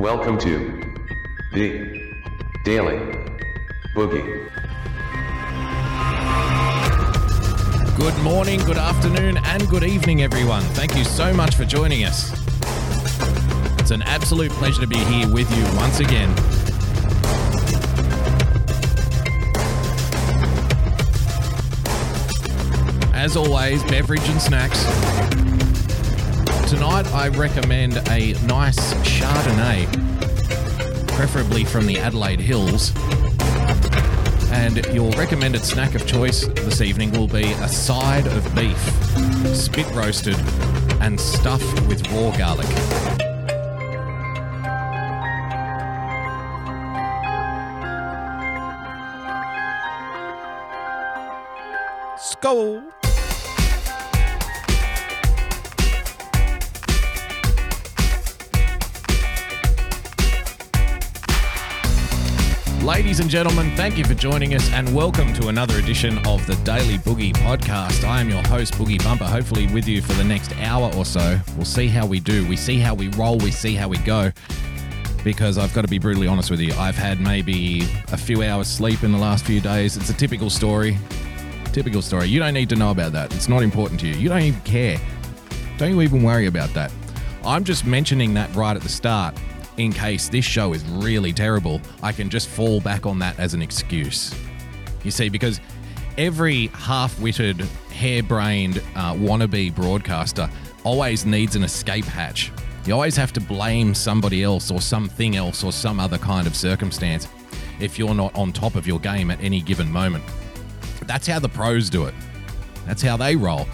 Welcome to the Daily Boogie. Good morning, good afternoon, and good evening, everyone. Thank you so much for joining us. It's an absolute pleasure to be here with you once again. As always, beverage and snacks. Tonight, I recommend a nice Chardonnay, preferably from the Adelaide Hills. And your recommended snack of choice this evening will be a side of beef, spit roasted and stuffed with raw garlic. Skull. Ladies and gentlemen, thank you for joining us and welcome to another edition of the Daily Boogie podcast. I am your host, Boogie Bumper, hopefully with you for the next hour or so. We'll see how we do. We see how we roll, we see how we go. Because I've got to be brutally honest with you, I've had maybe a few hours sleep in the last few days. It's a typical story. Typical story. You don't need to know about that. It's not important to you. You don't even care. Don't you even worry about that. I'm just mentioning that right at the start in case this show is really terrible. I can just fall back on that as an excuse. You see, because every half witted, harebrained uh, wannabe broadcaster always needs an escape hatch. You always have to blame somebody else or something else or some other kind of circumstance if you're not on top of your game at any given moment. That's how the pros do it. That's how they roll.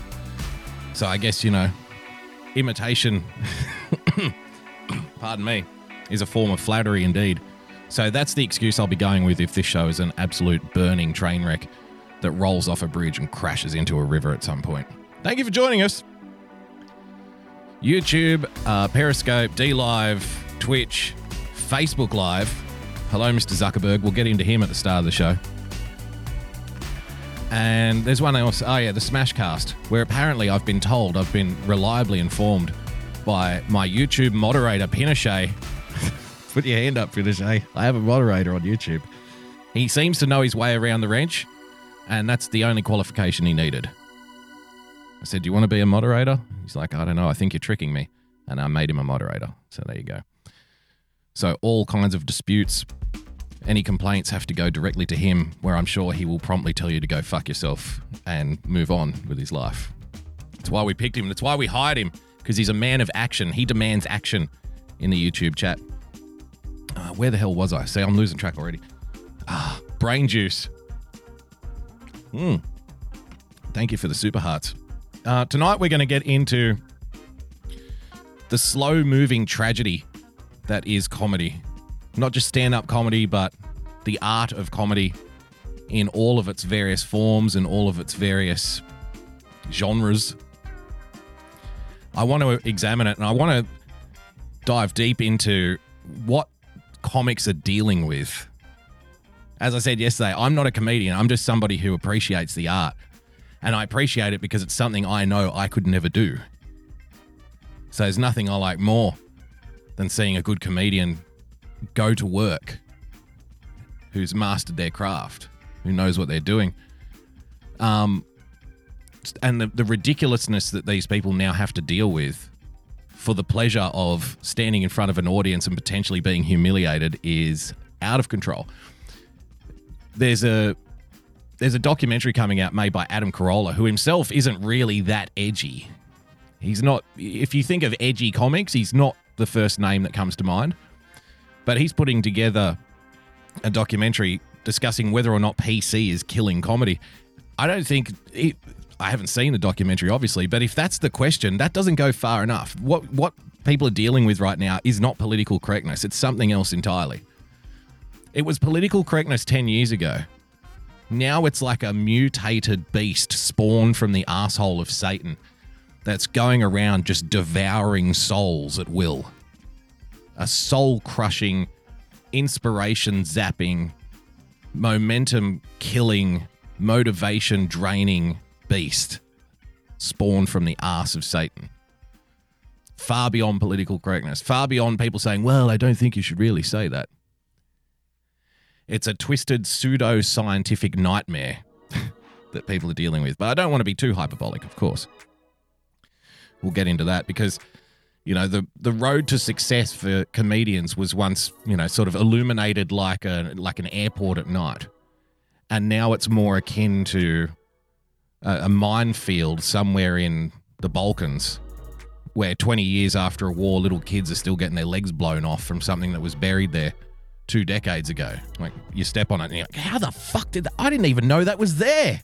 So I guess, you know, imitation, pardon me, is a form of flattery indeed. So that's the excuse I'll be going with if this show is an absolute burning train wreck that rolls off a bridge and crashes into a river at some point. Thank you for joining us. YouTube, uh, Periscope, DLive, Twitch, Facebook Live. Hello, Mr. Zuckerberg. We'll get into him at the start of the show. And there's one else. Oh, yeah, the Smashcast, where apparently I've been told, I've been reliably informed by my YouTube moderator, Pinochet. Put your hand up, Pinochet. Eh? I have a moderator on YouTube. He seems to know his way around the ranch, and that's the only qualification he needed. I said, Do you want to be a moderator? He's like, I don't know. I think you're tricking me. And I made him a moderator. So there you go. So all kinds of disputes, any complaints have to go directly to him, where I'm sure he will promptly tell you to go fuck yourself and move on with his life. That's why we picked him. That's why we hired him, because he's a man of action. He demands action in the YouTube chat. Uh, where the hell was I? See, I'm losing track already. Ah, brain juice. Hmm. Thank you for the super hearts. Uh, tonight we're going to get into the slow moving tragedy that is comedy. Not just stand up comedy, but the art of comedy in all of its various forms and all of its various genres. I want to examine it and I want to dive deep into what comics are dealing with. As I said yesterday, I'm not a comedian, I'm just somebody who appreciates the art. And I appreciate it because it's something I know I could never do. So there's nothing I like more than seeing a good comedian go to work who's mastered their craft, who knows what they're doing. Um, and the, the ridiculousness that these people now have to deal with for the pleasure of standing in front of an audience and potentially being humiliated is out of control. There's a there's a documentary coming out made by Adam Carolla, who himself isn't really that edgy. He's not. If you think of edgy comics, he's not the first name that comes to mind. But he's putting together a documentary discussing whether or not PC is killing comedy. I don't think it, I haven't seen the documentary, obviously, but if that's the question, that doesn't go far enough. What what people are dealing with right now is not political correctness; it's something else entirely. It was political correctness ten years ago. Now it's like a mutated beast spawned from the asshole of Satan that's going around just devouring souls at will. A soul crushing, inspiration zapping, momentum killing, motivation draining beast spawned from the ass of Satan. far beyond political correctness, far beyond people saying, well, I don't think you should really say that. It's a twisted pseudo scientific nightmare that people are dealing with. But I don't want to be too hyperbolic, of course. We'll get into that because, you know, the, the road to success for comedians was once, you know, sort of illuminated like a like an airport at night. And now it's more akin to a, a minefield somewhere in the Balkans where 20 years after a war, little kids are still getting their legs blown off from something that was buried there two decades ago. Like you step on it and you're like, how the fuck did that? I didn't even know that was there.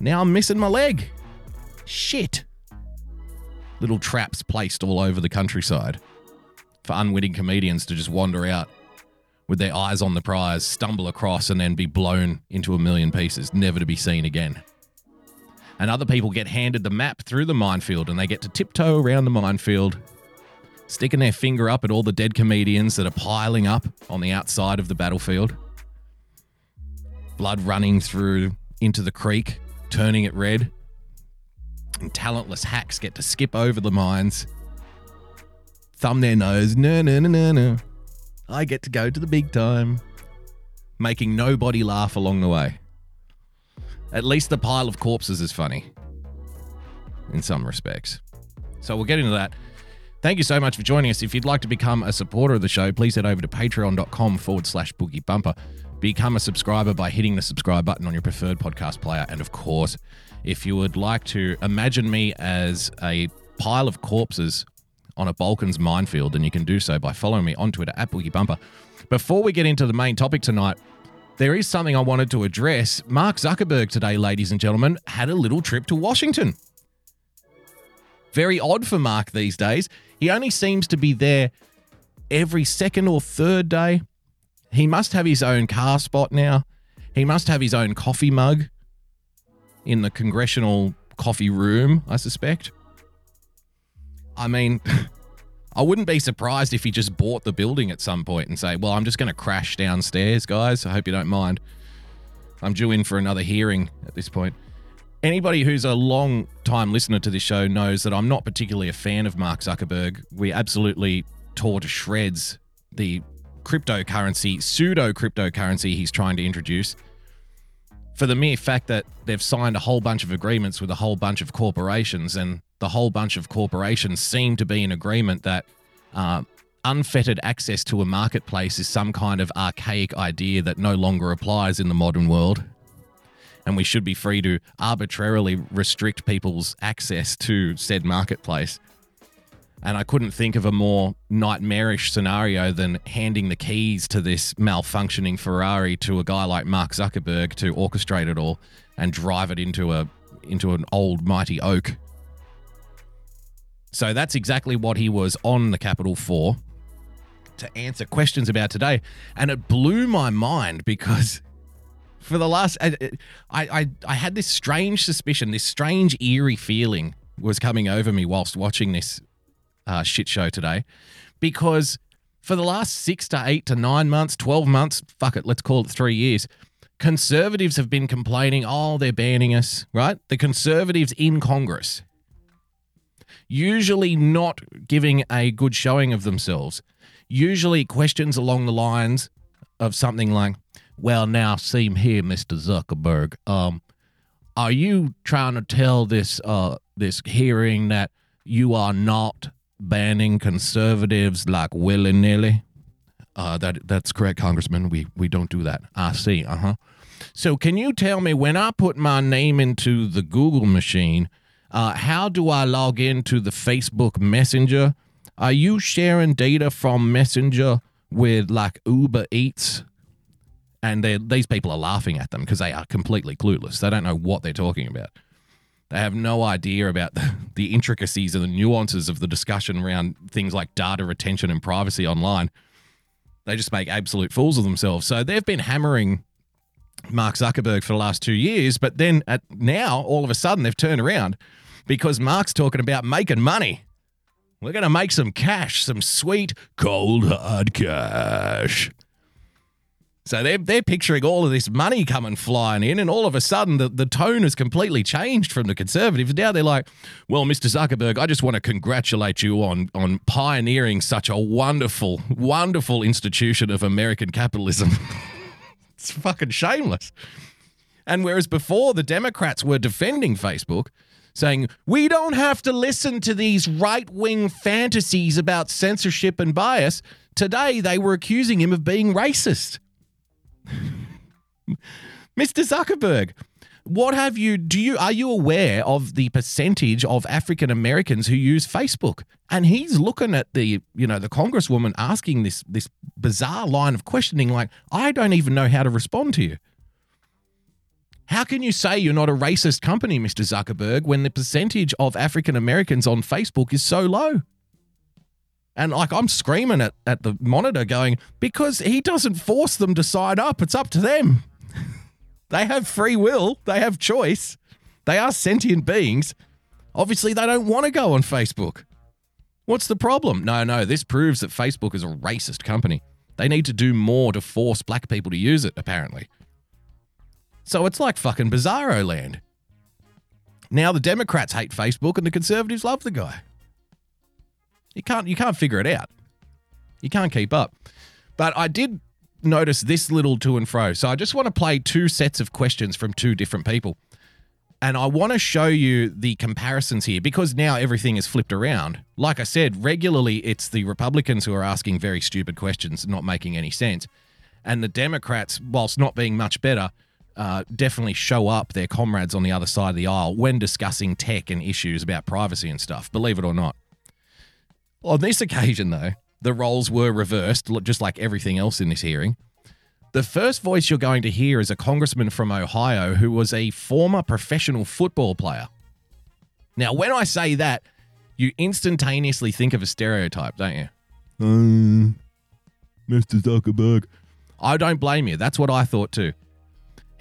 Now I'm missing my leg. Shit. Little traps placed all over the countryside for unwitting comedians to just wander out with their eyes on the prize, stumble across, and then be blown into a million pieces, never to be seen again. And other people get handed the map through the minefield and they get to tiptoe around the minefield, sticking their finger up at all the dead comedians that are piling up on the outside of the battlefield. Blood running through into the creek, turning it red. And talentless hacks get to skip over the mines, thumb their nose, no, no, no, no, no. I get to go to the big time, making nobody laugh along the way. At least the pile of corpses is funny in some respects. So we'll get into that. Thank you so much for joining us. If you'd like to become a supporter of the show, please head over to patreon.com forward slash boogie bumper. Become a subscriber by hitting the subscribe button on your preferred podcast player. And of course, if you would like to imagine me as a pile of corpses on a Balkans minefield, then you can do so by following me on Twitter at Boogie Bumper. Before we get into the main topic tonight, there is something I wanted to address. Mark Zuckerberg today, ladies and gentlemen, had a little trip to Washington. Very odd for Mark these days. He only seems to be there every second or third day. He must have his own car spot now. He must have his own coffee mug in the congressional coffee room, I suspect. I mean, I wouldn't be surprised if he just bought the building at some point and say, "Well, I'm just going to crash downstairs, guys. I hope you don't mind. I'm due in for another hearing at this point." Anybody who's a long time listener to this show knows that I'm not particularly a fan of Mark Zuckerberg. We absolutely tore to shreds the cryptocurrency, pseudo cryptocurrency he's trying to introduce for the mere fact that they've signed a whole bunch of agreements with a whole bunch of corporations, and the whole bunch of corporations seem to be in agreement that uh, unfettered access to a marketplace is some kind of archaic idea that no longer applies in the modern world. And we should be free to arbitrarily restrict people's access to said marketplace. And I couldn't think of a more nightmarish scenario than handing the keys to this malfunctioning Ferrari to a guy like Mark Zuckerberg to orchestrate it all and drive it into a into an old mighty oak. So that's exactly what he was on the Capitol for to answer questions about today. And it blew my mind because for the last I I I had this strange suspicion, this strange eerie feeling was coming over me whilst watching this uh, shit show today because for the last six to eight to nine months, 12 months, fuck it, let's call it three years, conservatives have been complaining, oh, they're banning us, right? The conservatives in Congress, usually not giving a good showing of themselves, usually questions along the lines of something like, well, now, see here, Mr. Zuckerberg, um, are you trying to tell this uh, this hearing that you are not banning conservatives like willy nilly. Uh, that that's correct, Congressman. We we don't do that. I see. Uh huh. So can you tell me when I put my name into the Google machine, uh, how do I log into the Facebook Messenger? Are you sharing data from Messenger with like Uber Eats? And these people are laughing at them because they are completely clueless. They don't know what they're talking about. They have no idea about the, the intricacies and the nuances of the discussion around things like data retention and privacy online. They just make absolute fools of themselves. So they've been hammering Mark Zuckerberg for the last two years, but then at now, all of a sudden, they've turned around because Mark's talking about making money. We're going to make some cash, some sweet, cold, hard cash. So they're, they're picturing all of this money coming flying in, and all of a sudden the, the tone has completely changed from the conservatives. Now they're like, well, Mr. Zuckerberg, I just want to congratulate you on, on pioneering such a wonderful, wonderful institution of American capitalism. it's fucking shameless. And whereas before the Democrats were defending Facebook, saying, we don't have to listen to these right wing fantasies about censorship and bias, today they were accusing him of being racist. Mr. Zuckerberg, what have you do you are you aware of the percentage of African Americans who use Facebook? And he's looking at the, you know, the congresswoman asking this this bizarre line of questioning like, I don't even know how to respond to you. How can you say you're not a racist company, Mr. Zuckerberg, when the percentage of African Americans on Facebook is so low? And like I'm screaming at, at the monitor going, because he doesn't force them to sign up. It's up to them. they have free will, they have choice. They are sentient beings. Obviously, they don't want to go on Facebook. What's the problem? No, no, this proves that Facebook is a racist company. They need to do more to force black people to use it, apparently. So it's like fucking bizarro land. Now the Democrats hate Facebook and the conservatives love the guy. You can't you can't figure it out. You can't keep up. But I did notice this little to and fro. So I just want to play two sets of questions from two different people. And I want to show you the comparisons here because now everything is flipped around. Like I said, regularly it's the Republicans who are asking very stupid questions, not making any sense. And the Democrats, whilst not being much better, uh, definitely show up their comrades on the other side of the aisle when discussing tech and issues about privacy and stuff, believe it or not. On this occasion, though, the roles were reversed, just like everything else in this hearing. The first voice you're going to hear is a congressman from Ohio who was a former professional football player. Now, when I say that, you instantaneously think of a stereotype, don't you? Um, Mr. Zuckerberg. I don't blame you. That's what I thought too.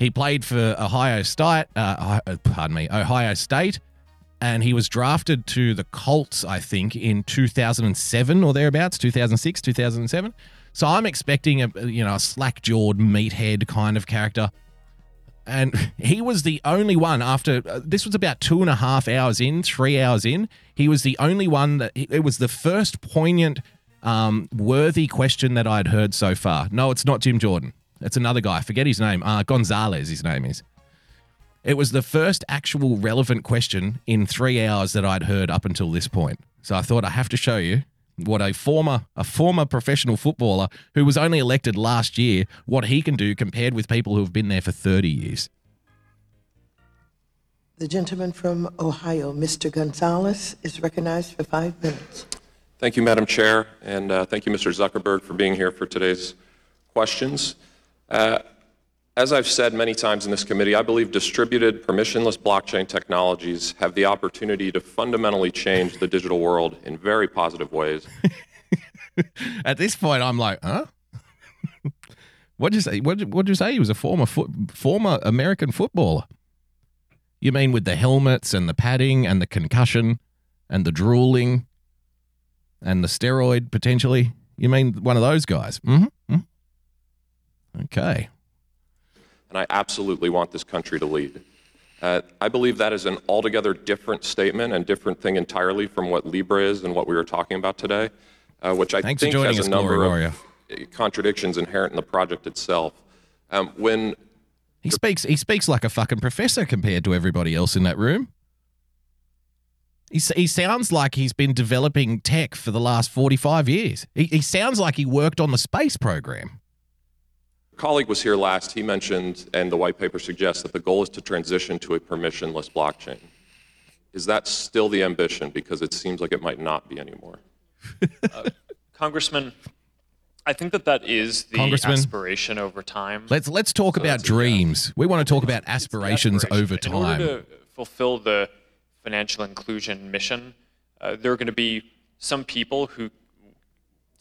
He played for Ohio State, uh, pardon me, Ohio State, and he was drafted to the Colts, I think, in 2007 or thereabouts, 2006, 2007. So I'm expecting a you know a slack-jawed meathead kind of character, and he was the only one after uh, this was about two and a half hours in, three hours in. He was the only one that it was the first poignant, um, worthy question that I'd heard so far. No, it's not Jim Jordan. It's another guy. I forget his name. Uh, Gonzalez, his name is. It was the first actual relevant question in three hours that I'd heard up until this point. So I thought I have to show you what a former a former professional footballer who was only elected last year, what he can do compared with people who have been there for 30 years. The gentleman from Ohio, Mr. Gonzalez, is recognized for five minutes. Thank you, Madam Chair, and uh, thank you, Mr. Zuckerberg, for being here for today's questions. Uh, as I've said many times in this committee, I believe distributed permissionless blockchain technologies have the opportunity to fundamentally change the digital world in very positive ways. At this point, I'm like, huh? What'd you say? What'd, what'd you say? He was a former foot, former American footballer. You mean with the helmets and the padding and the concussion and the drooling and the steroid potentially? You mean one of those guys? Mm-hmm. mm-hmm. Okay and I absolutely want this country to lead. Uh, I believe that is an altogether different statement and different thing entirely from what Libra is and what we were talking about today, uh, which I Thanks think has us, a number Gloria, of contradictions inherent in the project itself. Um, when he speaks, he speaks like a fucking professor compared to everybody else in that room. He, he sounds like he's been developing tech for the last 45 years. He, he sounds like he worked on the space program colleague was here last. He mentioned, and the white paper suggests, that the goal is to transition to a permissionless blockchain. Is that still the ambition? Because it seems like it might not be anymore. uh, Congressman, I think that that is the aspiration over time. Let's let's talk so about dreams. Yeah. We want to talk about aspirations over time. In order to fulfill the financial inclusion mission, uh, there are going to be some people who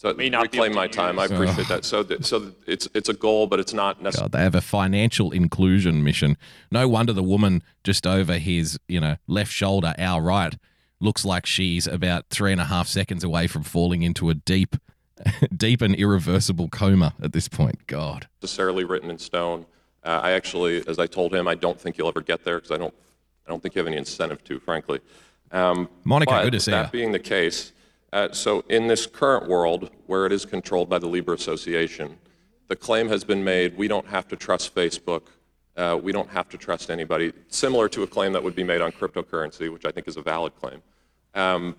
so may not reclaim my time. I appreciate that. So, th- so it's it's a goal, but it's not necessarily. they have a financial inclusion mission. No wonder the woman just over his, you know, left shoulder, our right, looks like she's about three and a half seconds away from falling into a deep deep and irreversible coma at this point. God. necessarily written in stone. Uh, I actually, as I told him, I don't think you'll ever get there because I don't, I don't think you have any incentive to, frankly. Um, Monica, but good to see that ya. being the case, uh, so in this current world where it is controlled by the Libra Association, the claim has been made we don't have to trust Facebook. Uh, we don't have to trust anybody, similar to a claim that would be made on cryptocurrency, which I think is a valid claim. Um,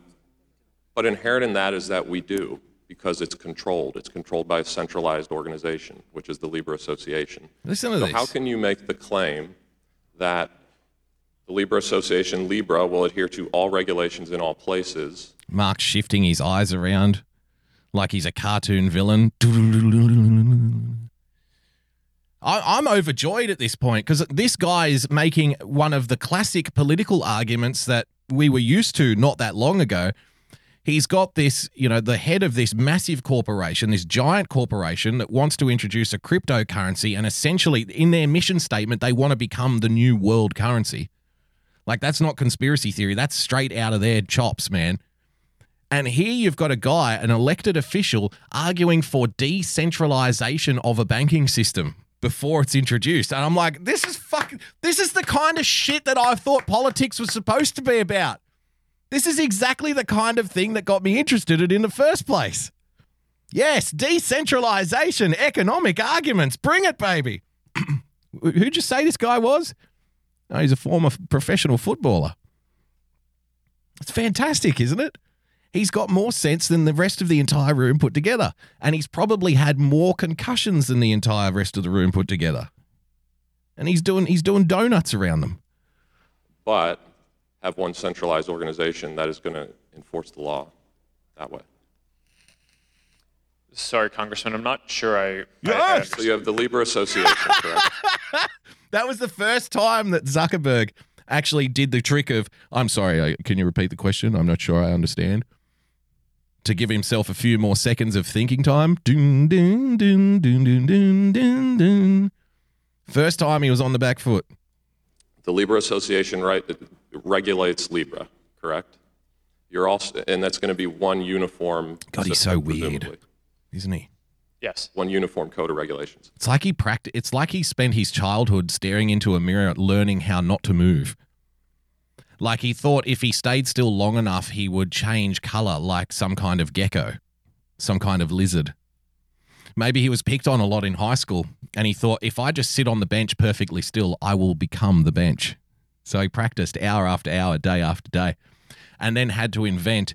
but inherent in that is that we do, because it's controlled. It's controlled by a centralized organization, which is the Libra Association. Listen to So how can you make the claim that the Libra Association, Libra, will adhere to all regulations in all places, Mark shifting his eyes around like he's a cartoon villain. I, I'm overjoyed at this point because this guy is making one of the classic political arguments that we were used to not that long ago. He's got this, you know, the head of this massive corporation, this giant corporation that wants to introduce a cryptocurrency, and essentially, in their mission statement, they want to become the new world currency. Like, that's not conspiracy theory. That's straight out of their chops, man. And here you've got a guy, an elected official, arguing for decentralization of a banking system before it's introduced. And I'm like, this is fucking, this is the kind of shit that I thought politics was supposed to be about. This is exactly the kind of thing that got me interested in the first place. Yes, decentralization, economic arguments. Bring it, baby. Who'd you say this guy was? Oh, he's a former professional footballer. It's fantastic, isn't it? He's got more sense than the rest of the entire room put together. And he's probably had more concussions than the entire rest of the room put together. And he's doing he's doing donuts around them. but have one centralized organization that is going to enforce the law that way. Sorry, Congressman, I'm not sure I. I- I Yes! So you have the Libra Association, correct? That was the first time that Zuckerberg actually did the trick of I'm sorry, uh, can you repeat the question? I'm not sure I understand. To give himself a few more seconds of thinking time. Dun, dun, dun, dun, dun, dun, dun, dun. First time he was on the back foot. The Libra Association right, it regulates Libra, correct? You're also, and that's going to be one uniform. God, he's system, so weird. presumably. Isn't he? yes. One uniform code of regulations. It's like he pract- It's like he spent his childhood staring into a mirror, learning how not to move. Like he thought if he stayed still long enough, he would change color like some kind of gecko, some kind of lizard. Maybe he was picked on a lot in high school, and he thought if I just sit on the bench perfectly still, I will become the bench. So he practiced hour after hour, day after day, and then had to invent,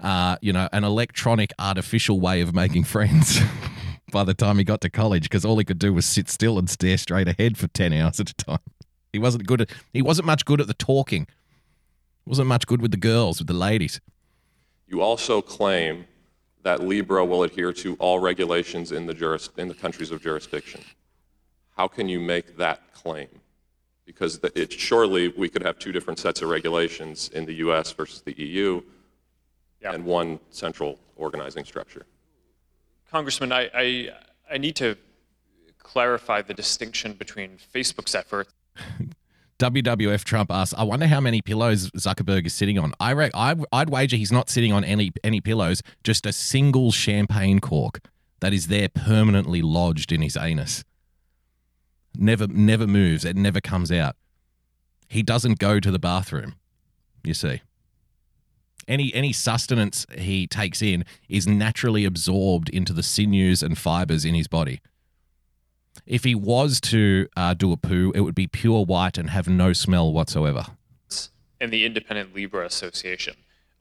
uh, you know, an electronic artificial way of making friends. by the time he got to college because all he could do was sit still and stare straight ahead for 10 hours at a time. He wasn't good at he wasn't much good at the talking. Wasn't much good with the girls, with the ladies. You also claim that Libra will adhere to all regulations in the, juris, in the countries of jurisdiction. How can you make that claim? Because the, it, surely we could have two different sets of regulations in the US versus the EU Yeah. and one central organizing structure. Congressman, I, I, I need to clarify the distinction between Facebook's efforts WWF Trump asks, I wonder how many pillows Zuckerberg is sitting on. I re- I, I'd wager he's not sitting on any any pillows, just a single champagne cork that is there permanently lodged in his anus. Never never moves. It never comes out. He doesn't go to the bathroom. You see. Any any sustenance he takes in is naturally absorbed into the sinews and fibers in his body. If he was to uh, do a poo, it would be pure white and have no smell whatsoever. and the Independent Libra Association.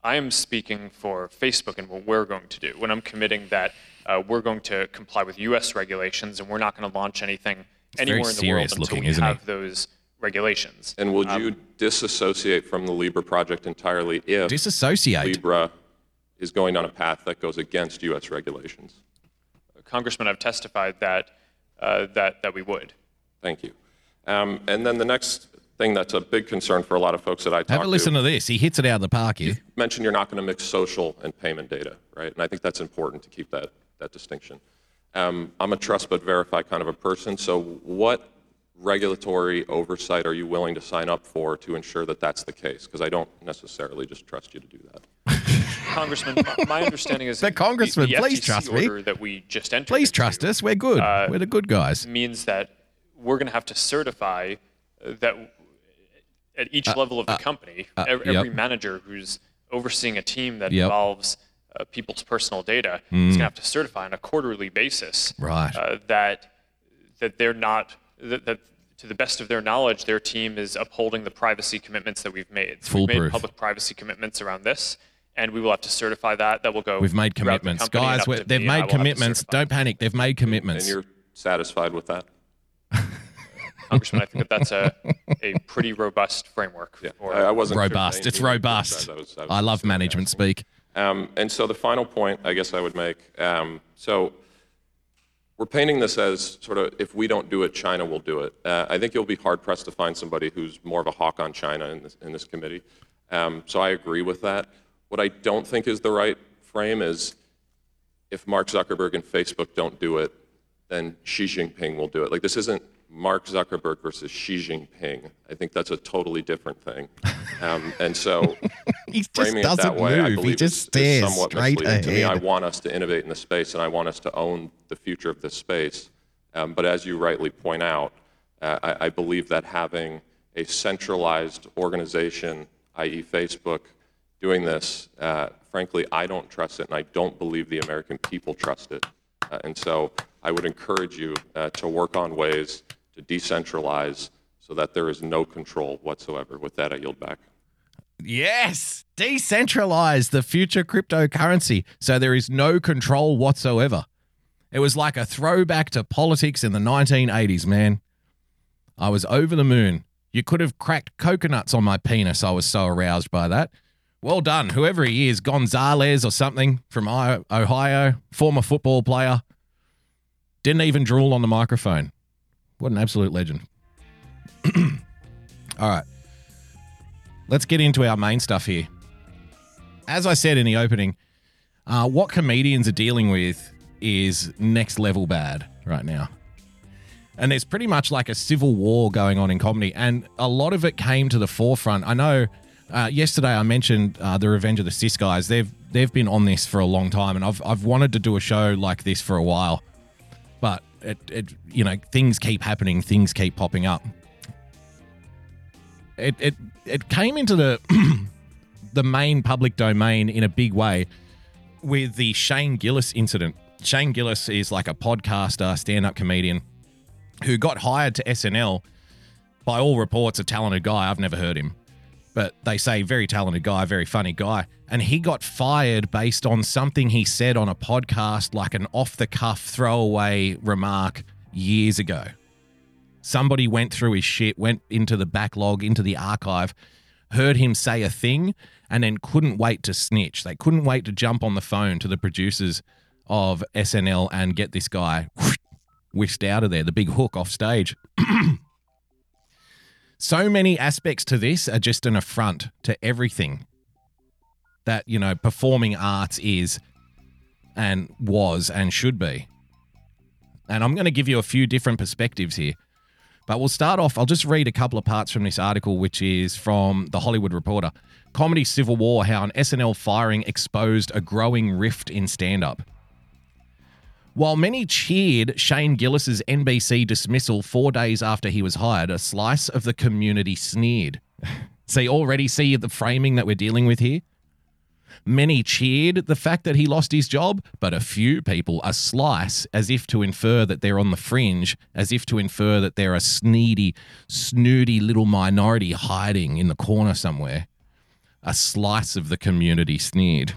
I am speaking for Facebook and what we're going to do. When I'm committing that uh, we're going to comply with U.S. regulations and we're not going to launch anything very anywhere in the world serious until looking, we isn't it? have those regulations. And will Um, you disassociate from the Libra project entirely if Disassociate. Libra is going on a path that goes against U.S. regulations? Congressman, I've testified that that that we would. Thank you. Um, and then the next thing that's a big concern for a lot of folks that I talk Have a to listen to this. He hits it out of the park here. mentioned you're not going to mix social and payment data, right? And I think that's important to keep that, that distinction. Um, I'm a trust but verify kind of a person, so what regulatory oversight are you willing to sign up for to ensure that that's the case? Because I don't necessarily just trust you to do that. Congressman, my, understanding is the- Congressman, the, please FTC trust me. order that we just entered. Please into trust us. We're good. Uh, We're the good guys. Means that we're going to have to certify uh, that at each level of the company, ev- Uh, yep. every manager who's overseeing a team that Yep. involves uh, people's personal data is going to have to certify on a quarterly basis Mm. Right. uh, that that they're not that, that to the best of their knowledge, their team is upholding the privacy commitments that we've made. So we've made public privacy commitments around this, and we will have to certify that. That will go. We've made throughout the commitments. Guys, we're, they've me, made will have to commitments. Don't panic. They've made commitments. And you're satisfied with that? Congressman, I think that that's a, a pretty robust framework. Yeah, for- I, I wasn't robust. if It's robust. I, was- was I love management asking. speak. Um, and so the final point, I guess I would make. Um, so we're painting this as sort of if we don't do it, China will do it. Uh, I think you'll be hard pressed to find somebody who's more of a hawk on China in this, in this committee. Um, so I agree with that. What I don't think is the right frame is if Mark Zuckerberg and Facebook don't do it, then Xi Jinping will do it. Like this isn't Mark Zuckerberg versus Xi Jinping. I think that's a totally different thing. Um, and so He just framing it that doesn't way, I believe He just is, is somewhat misleading. To me, I want us to innovate in the space, and I want us to own the future of this space. Um, but as you rightly point out, uh, I, I believe that having a centralized organization, i.e., Facebook, doing this, uh, frankly, I don't trust it, and I don't believe the American people trust it. Uh, and so I would encourage you uh, to work on ways to decentralize so that there is no control whatsoever. With that, I yield back. Yes, decentralize the future cryptocurrency so there is no control whatsoever. It was like a throwback to politics in the 1980s, man. I was over the moon. You could have cracked coconuts on my penis. I was so aroused by that. Well done, whoever he is, Gonzalez or something from Ohio, former football player. Didn't even drool on the microphone. What an absolute legend. All right. Let's get into our main stuff here. As I said in the opening, uh, what comedians are dealing with is next level bad right now. And there's pretty much like a civil war going on in comedy. And a lot of it came to the forefront. I know uh, yesterday I mentioned uh, the Revenge of the Cis guys. They've they've been on this for a long time, and I've I've wanted to do a show like this for a while, but it, it you know things keep happening, things keep popping up. It it it came into the the main public domain in a big way with the Shane Gillis incident. Shane Gillis is like a podcaster, stand up comedian who got hired to SNL. By all reports, a talented guy. I've never heard him, but they say very talented guy, very funny guy. And he got fired based on something he said on a podcast, like an off the cuff throwaway remark years ago. Somebody went through his shit, went into the backlog, into the archive, heard him say a thing, and then couldn't wait to snitch. They couldn't wait to jump on the phone to the producers of SNL and get this guy whisked out of there, the big hook off stage. so many aspects to this are just an affront to everything that, you know, performing arts is and was and should be. And I'm going to give you a few different perspectives here. But we'll start off. I'll just read a couple of parts from this article, which is from The Hollywood Reporter. Comedy Civil War How an SNL firing exposed a growing rift in stand up. While many cheered Shane Gillis's NBC dismissal four days after he was hired, a slice of the community sneered. See, already see the framing that we're dealing with here? Many cheered the fact that he lost his job, but a few people, a slice, as if to infer that they're on the fringe, as if to infer that they're a sneedy, snooty little minority hiding in the corner somewhere. A slice of the community sneered.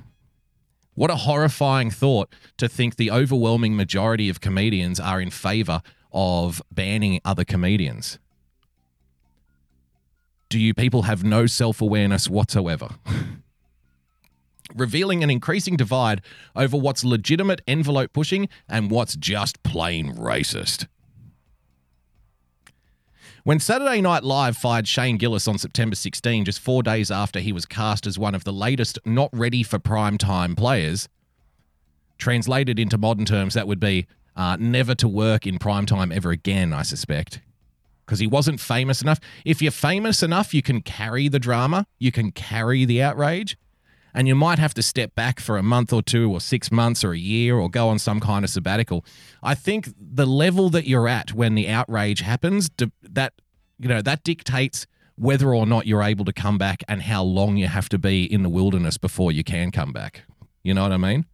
What a horrifying thought to think the overwhelming majority of comedians are in favor of banning other comedians. Do you people have no self awareness whatsoever? revealing an increasing divide over what's legitimate envelope pushing and what's just plain racist. When Saturday Night Live fired Shane Gillis on September 16, just four days after he was cast as one of the latest not ready for prime time players, translated into modern terms, that would be uh, never to work in prime time ever again, I suspect. Because he wasn't famous enough. If you're famous enough, you can carry the drama, you can carry the outrage. And you might have to step back for a month or two or six months or a year or go on some kind of sabbatical. I think the level that you're at when the outrage happens, that you know, that dictates whether or not you're able to come back and how long you have to be in the wilderness before you can come back. You know what I mean?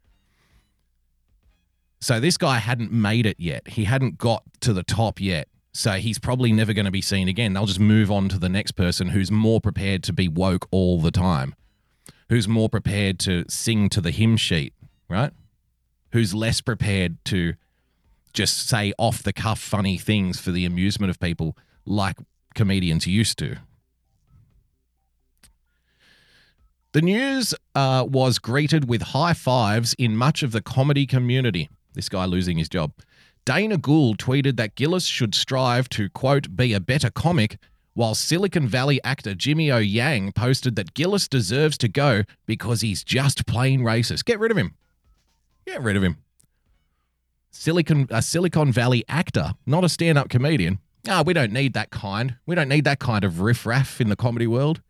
So this guy hadn't made it yet. He hadn't got to the top yet. So he's probably never going to be seen again. They'll just move on to the next person who's more prepared to be woke all the time, who's more prepared to sing to the hymn sheet, right? Who's less prepared to just say off the cuff funny things for the amusement of people like comedians used to. The news uh, was greeted with high fives in much of the comedy community. This guy losing his job. Dana Gould tweeted that Gillis should strive to, quote, be a better comic, while Silicon Valley actor Jimmy O Yang posted that Gillis deserves to go because he's just plain racist. Get rid of him. Get rid of him. Silicon a Silicon Valley actor, not a stand-up comedian. Ah, we don't need that kind. We don't need that kind of riffraff in the comedy world.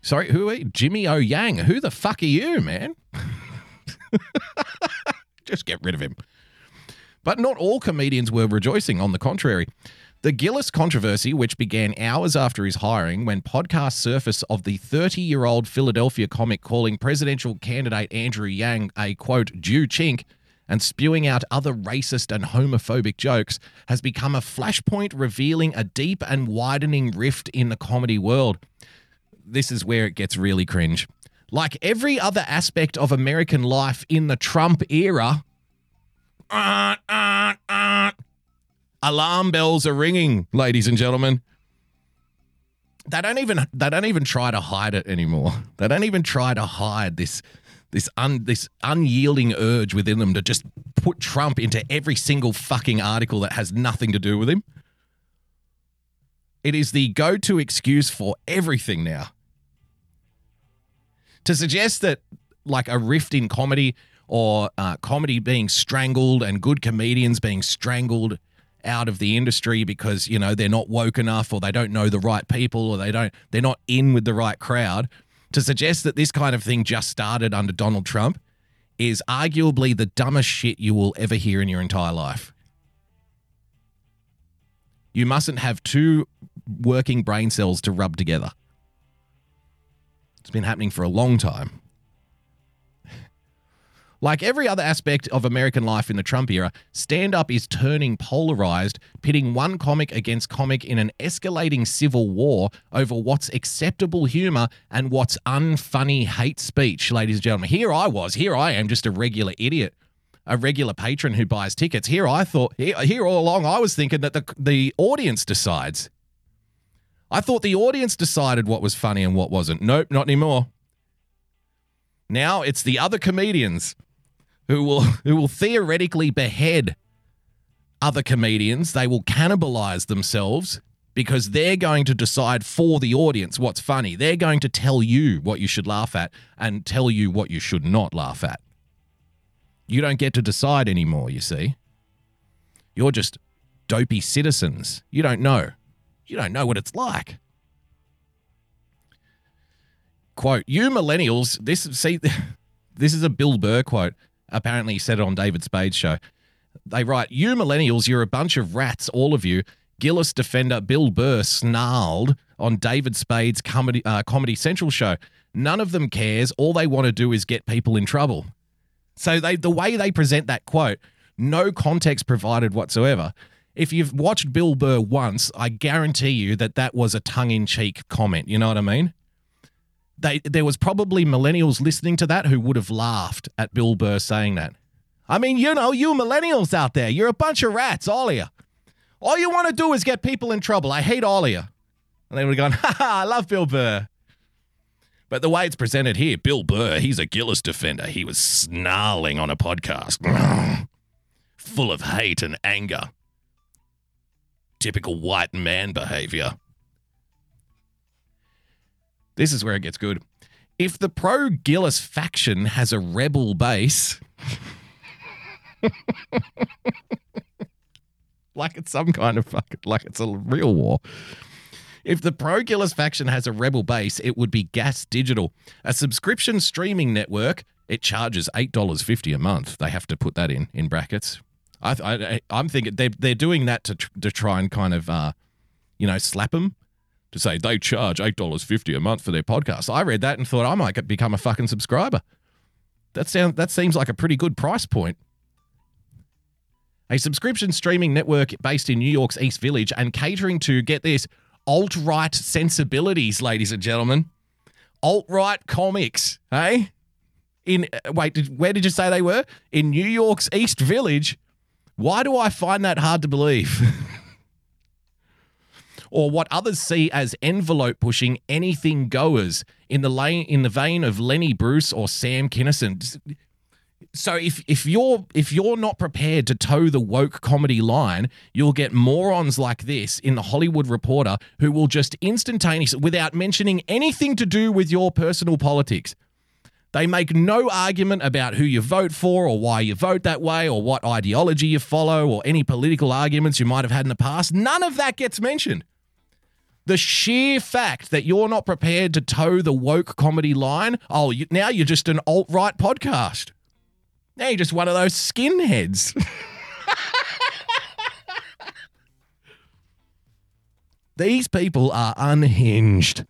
Sorry, who are you? Jimmy O Yang. Who the fuck are you, man? Just get rid of him. But not all comedians were rejoicing, on the contrary. The Gillis controversy, which began hours after his hiring when podcasts surfaced of the 30 year old Philadelphia comic calling presidential candidate Andrew Yang a quote, Jew chink, and spewing out other racist and homophobic jokes, has become a flashpoint revealing a deep and widening rift in the comedy world. This is where it gets really cringe. Like every other aspect of American life in the Trump era, uh, uh, uh, alarm bells are ringing, ladies and gentlemen. They don't even they don't even try to hide it anymore. They don't even try to hide this this un, this unyielding urge within them to just put Trump into every single fucking article that has nothing to do with him. It is the go-to excuse for everything now. To suggest that like a rift in comedy or uh, comedy being strangled and good comedians being strangled out of the industry because you know they're not woke enough or they don't know the right people or they don't they're not in with the right crowd to suggest that this kind of thing just started under Donald Trump is arguably the dumbest shit you will ever hear in your entire life. You mustn't have two working brain cells to rub together. It's been happening for a long time. Like every other aspect of American life in the Trump era, stand up is turning polarized, pitting one comic against comic in an escalating civil war over what's acceptable humor and what's unfunny hate speech, ladies and gentlemen. Here I was, here I am, just a regular idiot, a regular patron who buys tickets. Here I thought, here, here all along, I was thinking that the, the audience decides. I thought the audience decided what was funny and what wasn't. Nope, not anymore. Now it's the other comedians who will who will theoretically behead other comedians. They will cannibalize themselves because they're going to decide for the audience what's funny. They're going to tell you what you should laugh at and tell you what you should not laugh at. You don't get to decide anymore, you see. You're just dopey citizens. You don't know. You don't know what it's like. Quote, you millennials, this see this is a Bill Burr quote. Apparently he said it on David Spade's show. They write, You millennials, you're a bunch of rats, all of you. Gillis defender Bill Burr snarled on David Spade's Comedy, uh, Comedy Central show. None of them cares. All they want to do is get people in trouble. So they, the way they present that quote, no context provided whatsoever. If you've watched Bill Burr once, I guarantee you that that was a tongue-in-cheek comment. You know what I mean? They, there was probably millennials listening to that who would have laughed at Bill Burr saying that. I mean, you know, you millennials out there, you're a bunch of rats, all of you. All you want to do is get people in trouble. I hate all of you. And they would have gone, ha ha, I love Bill Burr. But the way it's presented here, Bill Burr, he's a Gillis defender. He was snarling on a podcast, full of hate and anger. Typical white man behavior. This is where it gets good. If the pro Gillis faction has a rebel base, like it's some kind of fucking, like it's a real war. If the pro Gillis faction has a rebel base, it would be Gas Digital, a subscription streaming network. It charges eight dollars fifty a month. They have to put that in in brackets. I, I I'm thinking they they're doing that to to try and kind of uh, you know slap them to say they charge eight dollars fifty a month for their podcast. I read that and thought I might become a fucking subscriber. That sound that seems like a pretty good price point. A subscription streaming network based in New York's East Village and catering to get this alt right sensibilities, ladies and gentlemen. Alt right comics, hey? In uh, wait, did, where did you say they were? In New York's East Village. Why do I find that hard to believe? or what others see as envelope pushing anything goers in the lane in the vein of Lenny Bruce or Sam Kinison. So if if you're if you're not prepared to toe the woke comedy line, you'll get morons like this in the Hollywood Reporter who will just instantaneously without mentioning anything to do with your personal politics. They make no argument about who you vote for or why you vote that way or what ideology you follow or any political arguments you might have had in the past. None of that gets mentioned. The sheer fact that you're not prepared to toe the woke comedy line, oh, you, now you're just an alt right podcast. Now you're just one of those skinheads. These people are unhinged.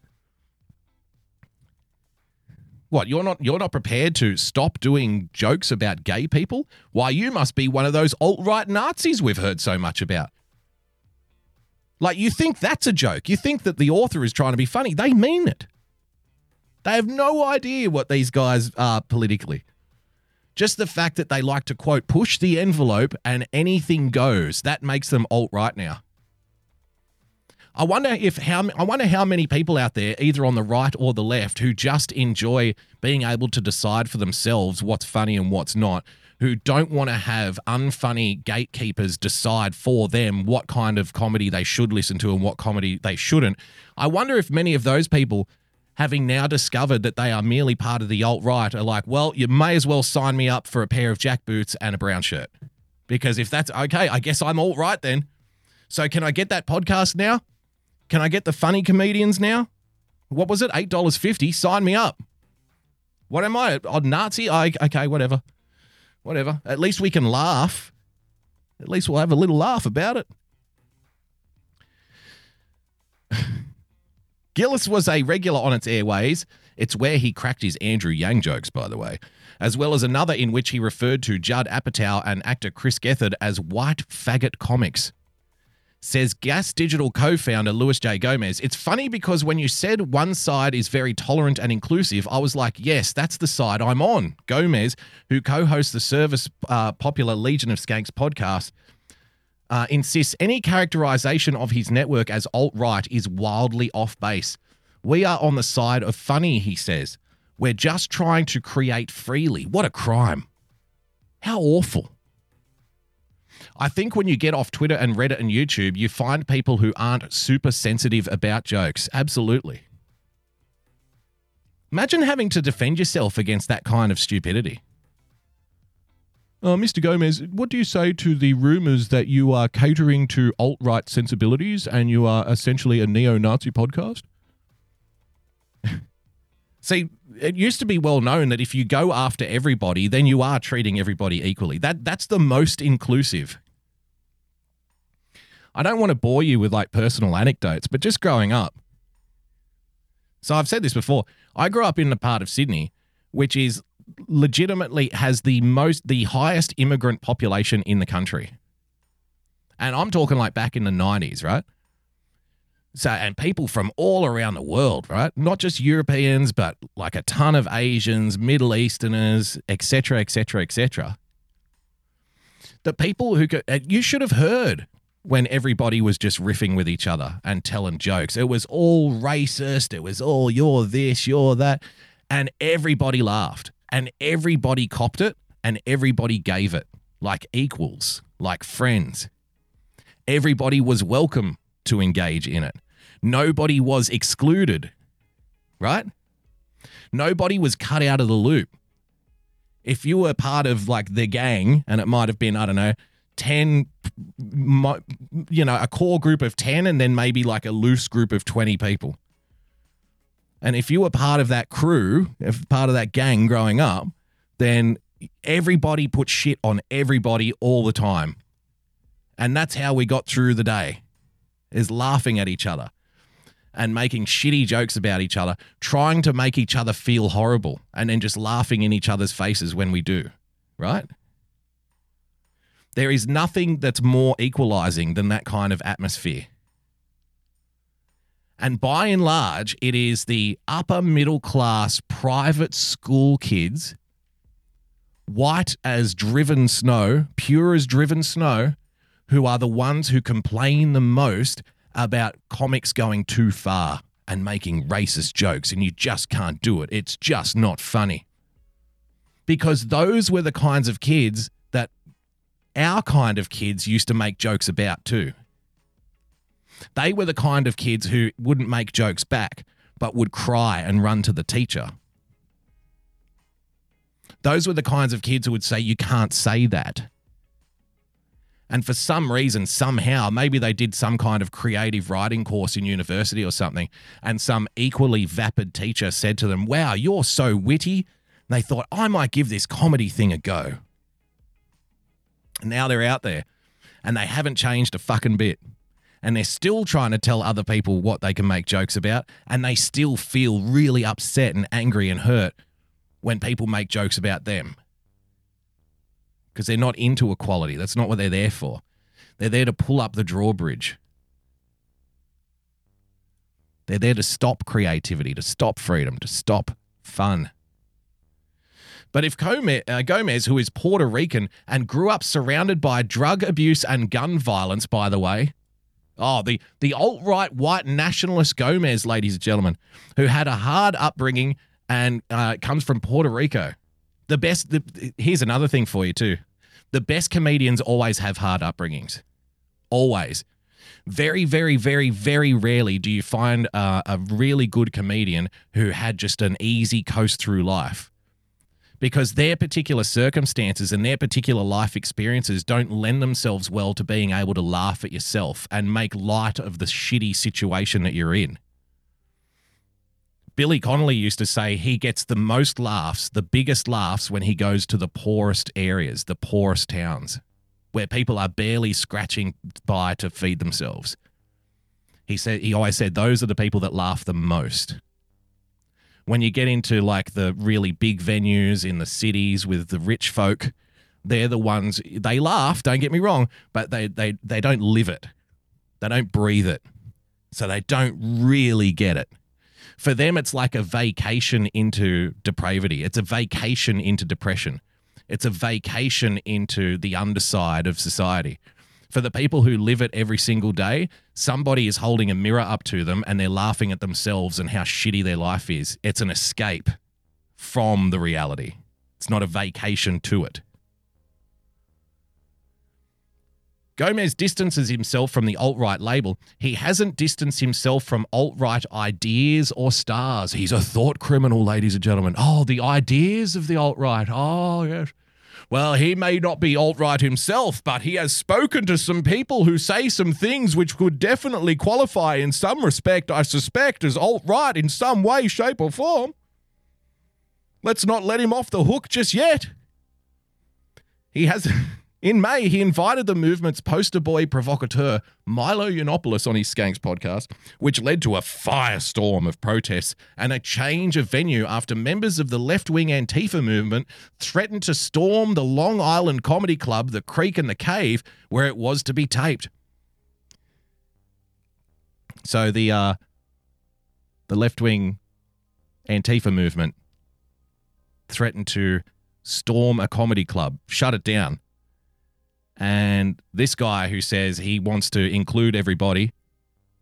What you're not you're not prepared to stop doing jokes about gay people? Why you must be one of those alt right Nazis we've heard so much about. Like you think that's a joke. You think that the author is trying to be funny. They mean it. They have no idea what these guys are politically. Just the fact that they like to quote push the envelope and anything goes, that makes them alt right now. I wonder if how I wonder how many people out there, either on the right or the left, who just enjoy being able to decide for themselves what's funny and what's not, who don't want to have unfunny gatekeepers decide for them what kind of comedy they should listen to and what comedy they shouldn't. I wonder if many of those people, having now discovered that they are merely part of the alt right, are like, well, you may as well sign me up for a pair of jack boots and a brown shirt. Because if that's okay, I guess I'm alt right then. So can I get that podcast now? Can I get the funny comedians now? What was it? Eight dollars fifty. Sign me up. What am I? A Nazi? I okay, whatever, whatever. At least we can laugh. At least we'll have a little laugh about it. Gillis was a regular on its airways. It's where he cracked his Andrew Yang jokes, by the way, as well as another in which he referred to Judd Apatow and actor Chris Gethard as white faggot comics says Gas Digital co founder Luis J. Gomez. It's funny because when you said one side is very tolerant and inclusive, I was like, yes, that's the side I'm on. Gomez, who co hosts the service uh, popular Legion of Skanks podcast, uh, insists any characterization of his network as alt right is wildly off base. We are on the side of funny, he says. We're just trying to create freely. What a crime. How awful. I think when you get off Twitter and Reddit and YouTube, you find people who aren't super sensitive about jokes. Absolutely. Imagine having to defend yourself against that kind of stupidity. Uh, Mr. Gomez, what do you say to the rumors that you are catering to alt right sensibilities and you are essentially a neo Nazi podcast? See, it used to be well known that if you go after everybody, then you are treating everybody equally. That that's the most inclusive. I don't want to bore you with like personal anecdotes, but just growing up. So I've said this before. I grew up in a part of Sydney which is legitimately has the most the highest immigrant population in the country. And I'm talking like back in the 90s, right? So, and people from all around the world, right? Not just Europeans, but like a ton of Asians, Middle Easterners, etc., etc., etc. The people who could, you should have heard when everybody was just riffing with each other and telling jokes. It was all racist. It was all you're this, you're that. And everybody laughed and everybody copped it and everybody gave it like equals, like friends. Everybody was welcome to engage in it. Nobody was excluded, right? Nobody was cut out of the loop. If you were part of like the gang and it might have been, I don't know, 10 mo- you know, a core group of 10 and then maybe like a loose group of 20 people. And if you were part of that crew, if part of that gang growing up, then everybody put shit on everybody all the time. And that's how we got through the day is laughing at each other and making shitty jokes about each other, trying to make each other feel horrible, and then just laughing in each other's faces when we do, right? There is nothing that's more equalizing than that kind of atmosphere. And by and large, it is the upper middle class private school kids, white as driven snow, pure as driven snow, who are the ones who complain the most about comics going too far and making racist jokes, and you just can't do it. It's just not funny. Because those were the kinds of kids our kind of kids used to make jokes about too. They were the kind of kids who wouldn't make jokes back, but would cry and run to the teacher. Those were the kinds of kids who would say, You can't say that. And for some reason, somehow, maybe they did some kind of creative writing course in university or something, and some equally vapid teacher said to them, Wow, you're so witty. And they thought, I might give this comedy thing a go. Now they're out there and they haven't changed a fucking bit. And they're still trying to tell other people what they can make jokes about. And they still feel really upset and angry and hurt when people make jokes about them because they're not into equality. That's not what they're there for. They're there to pull up the drawbridge. They're there to stop creativity, to stop freedom, to stop fun. But if Gomez, uh, Gomez, who is Puerto Rican and grew up surrounded by drug abuse and gun violence, by the way, oh, the, the alt right white nationalist Gomez, ladies and gentlemen, who had a hard upbringing and uh, comes from Puerto Rico. The best, the, here's another thing for you, too. The best comedians always have hard upbringings. Always. Very, very, very, very rarely do you find uh, a really good comedian who had just an easy coast through life because their particular circumstances and their particular life experiences don't lend themselves well to being able to laugh at yourself and make light of the shitty situation that you're in. Billy Connolly used to say he gets the most laughs, the biggest laughs, when he goes to the poorest areas, the poorest towns, where people are barely scratching by to feed themselves. He said he always said those are the people that laugh the most when you get into like the really big venues in the cities with the rich folk, they're the ones they laugh, don't get me wrong, but they they they don't live it. They don't breathe it. So they don't really get it. For them it's like a vacation into depravity. It's a vacation into depression. It's a vacation into the underside of society for the people who live it every single day, somebody is holding a mirror up to them and they're laughing at themselves and how shitty their life is. It's an escape from the reality, it's not a vacation to it. Gomez distances himself from the alt right label. He hasn't distanced himself from alt right ideas or stars. He's a thought criminal, ladies and gentlemen. Oh, the ideas of the alt right. Oh, yes. Well, he may not be alt right himself, but he has spoken to some people who say some things which could definitely qualify in some respect, I suspect, as alt right in some way, shape, or form. Let's not let him off the hook just yet. He has. In May, he invited the movement's poster boy provocateur, Milo Yiannopoulos, on his Skanks podcast, which led to a firestorm of protests and a change of venue after members of the left wing Antifa movement threatened to storm the Long Island Comedy Club, The Creek and the Cave, where it was to be taped. So the uh, the left wing Antifa movement threatened to storm a comedy club, shut it down and this guy who says he wants to include everybody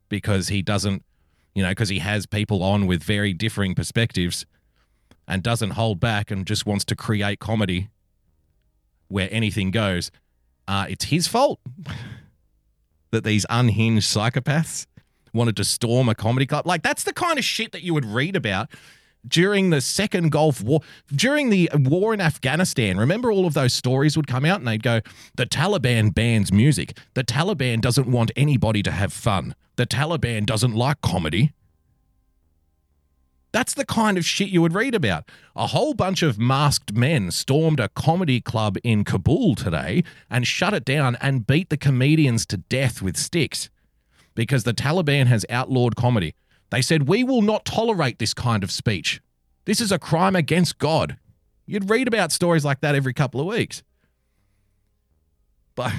because he doesn't, you know, because he has people on with very differing perspectives and doesn't hold back and just wants to create comedy where anything goes. Uh, it's his fault that these unhinged psychopaths wanted to storm a comedy club. Like, that's the kind of shit that you would read about during the second Gulf War, during the war in Afghanistan, remember all of those stories would come out and they'd go, the Taliban bans music. The Taliban doesn't want anybody to have fun. The Taliban doesn't like comedy. That's the kind of shit you would read about. A whole bunch of masked men stormed a comedy club in Kabul today and shut it down and beat the comedians to death with sticks because the Taliban has outlawed comedy. They said, We will not tolerate this kind of speech. This is a crime against God. You'd read about stories like that every couple of weeks. But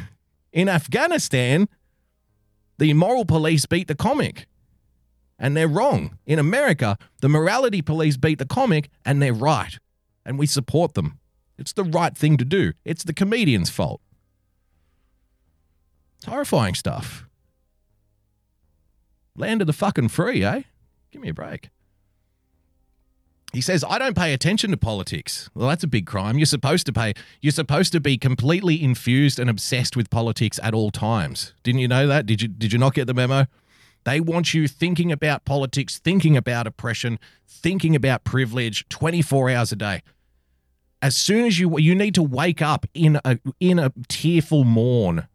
in Afghanistan, the moral police beat the comic and they're wrong. In America, the morality police beat the comic and they're right. And we support them. It's the right thing to do. It's the comedian's fault. Horrifying stuff. Land of the fucking free, eh? Give me a break. He says, I don't pay attention to politics. Well, that's a big crime. You're supposed to pay. You're supposed to be completely infused and obsessed with politics at all times. Didn't you know that? Did you did you not get the memo? They want you thinking about politics, thinking about oppression, thinking about privilege 24 hours a day. As soon as you you need to wake up in a in a tearful mourn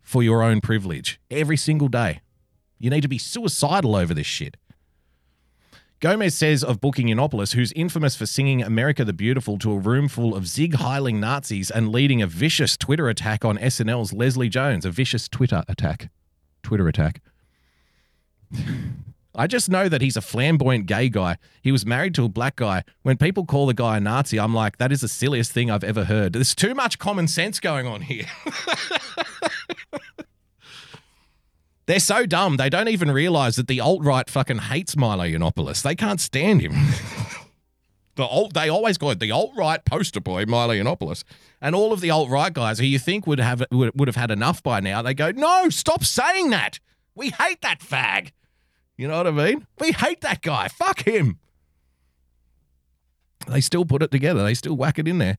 for your own privilege every single day. You need to be suicidal over this shit. Gomez says of Booking Yiannopoulos, who's infamous for singing America the Beautiful to a room full of sieg heiling Nazis and leading a vicious Twitter attack on SNL's Leslie Jones, a vicious Twitter attack. Twitter attack. I just know that he's a flamboyant gay guy. He was married to a black guy. When people call the guy a Nazi, I'm like, that is the silliest thing I've ever heard. There's too much common sense going on here. They're so dumb, they don't even realize that the alt right fucking hates Milo Yiannopoulos. They can't stand him. the alt, they always call it the alt right poster boy, Milo Yiannopoulos. And all of the alt right guys who you think would have would, would have had enough by now, they go, no, stop saying that. We hate that fag. You know what I mean? We hate that guy. Fuck him. They still put it together. They still whack it in there.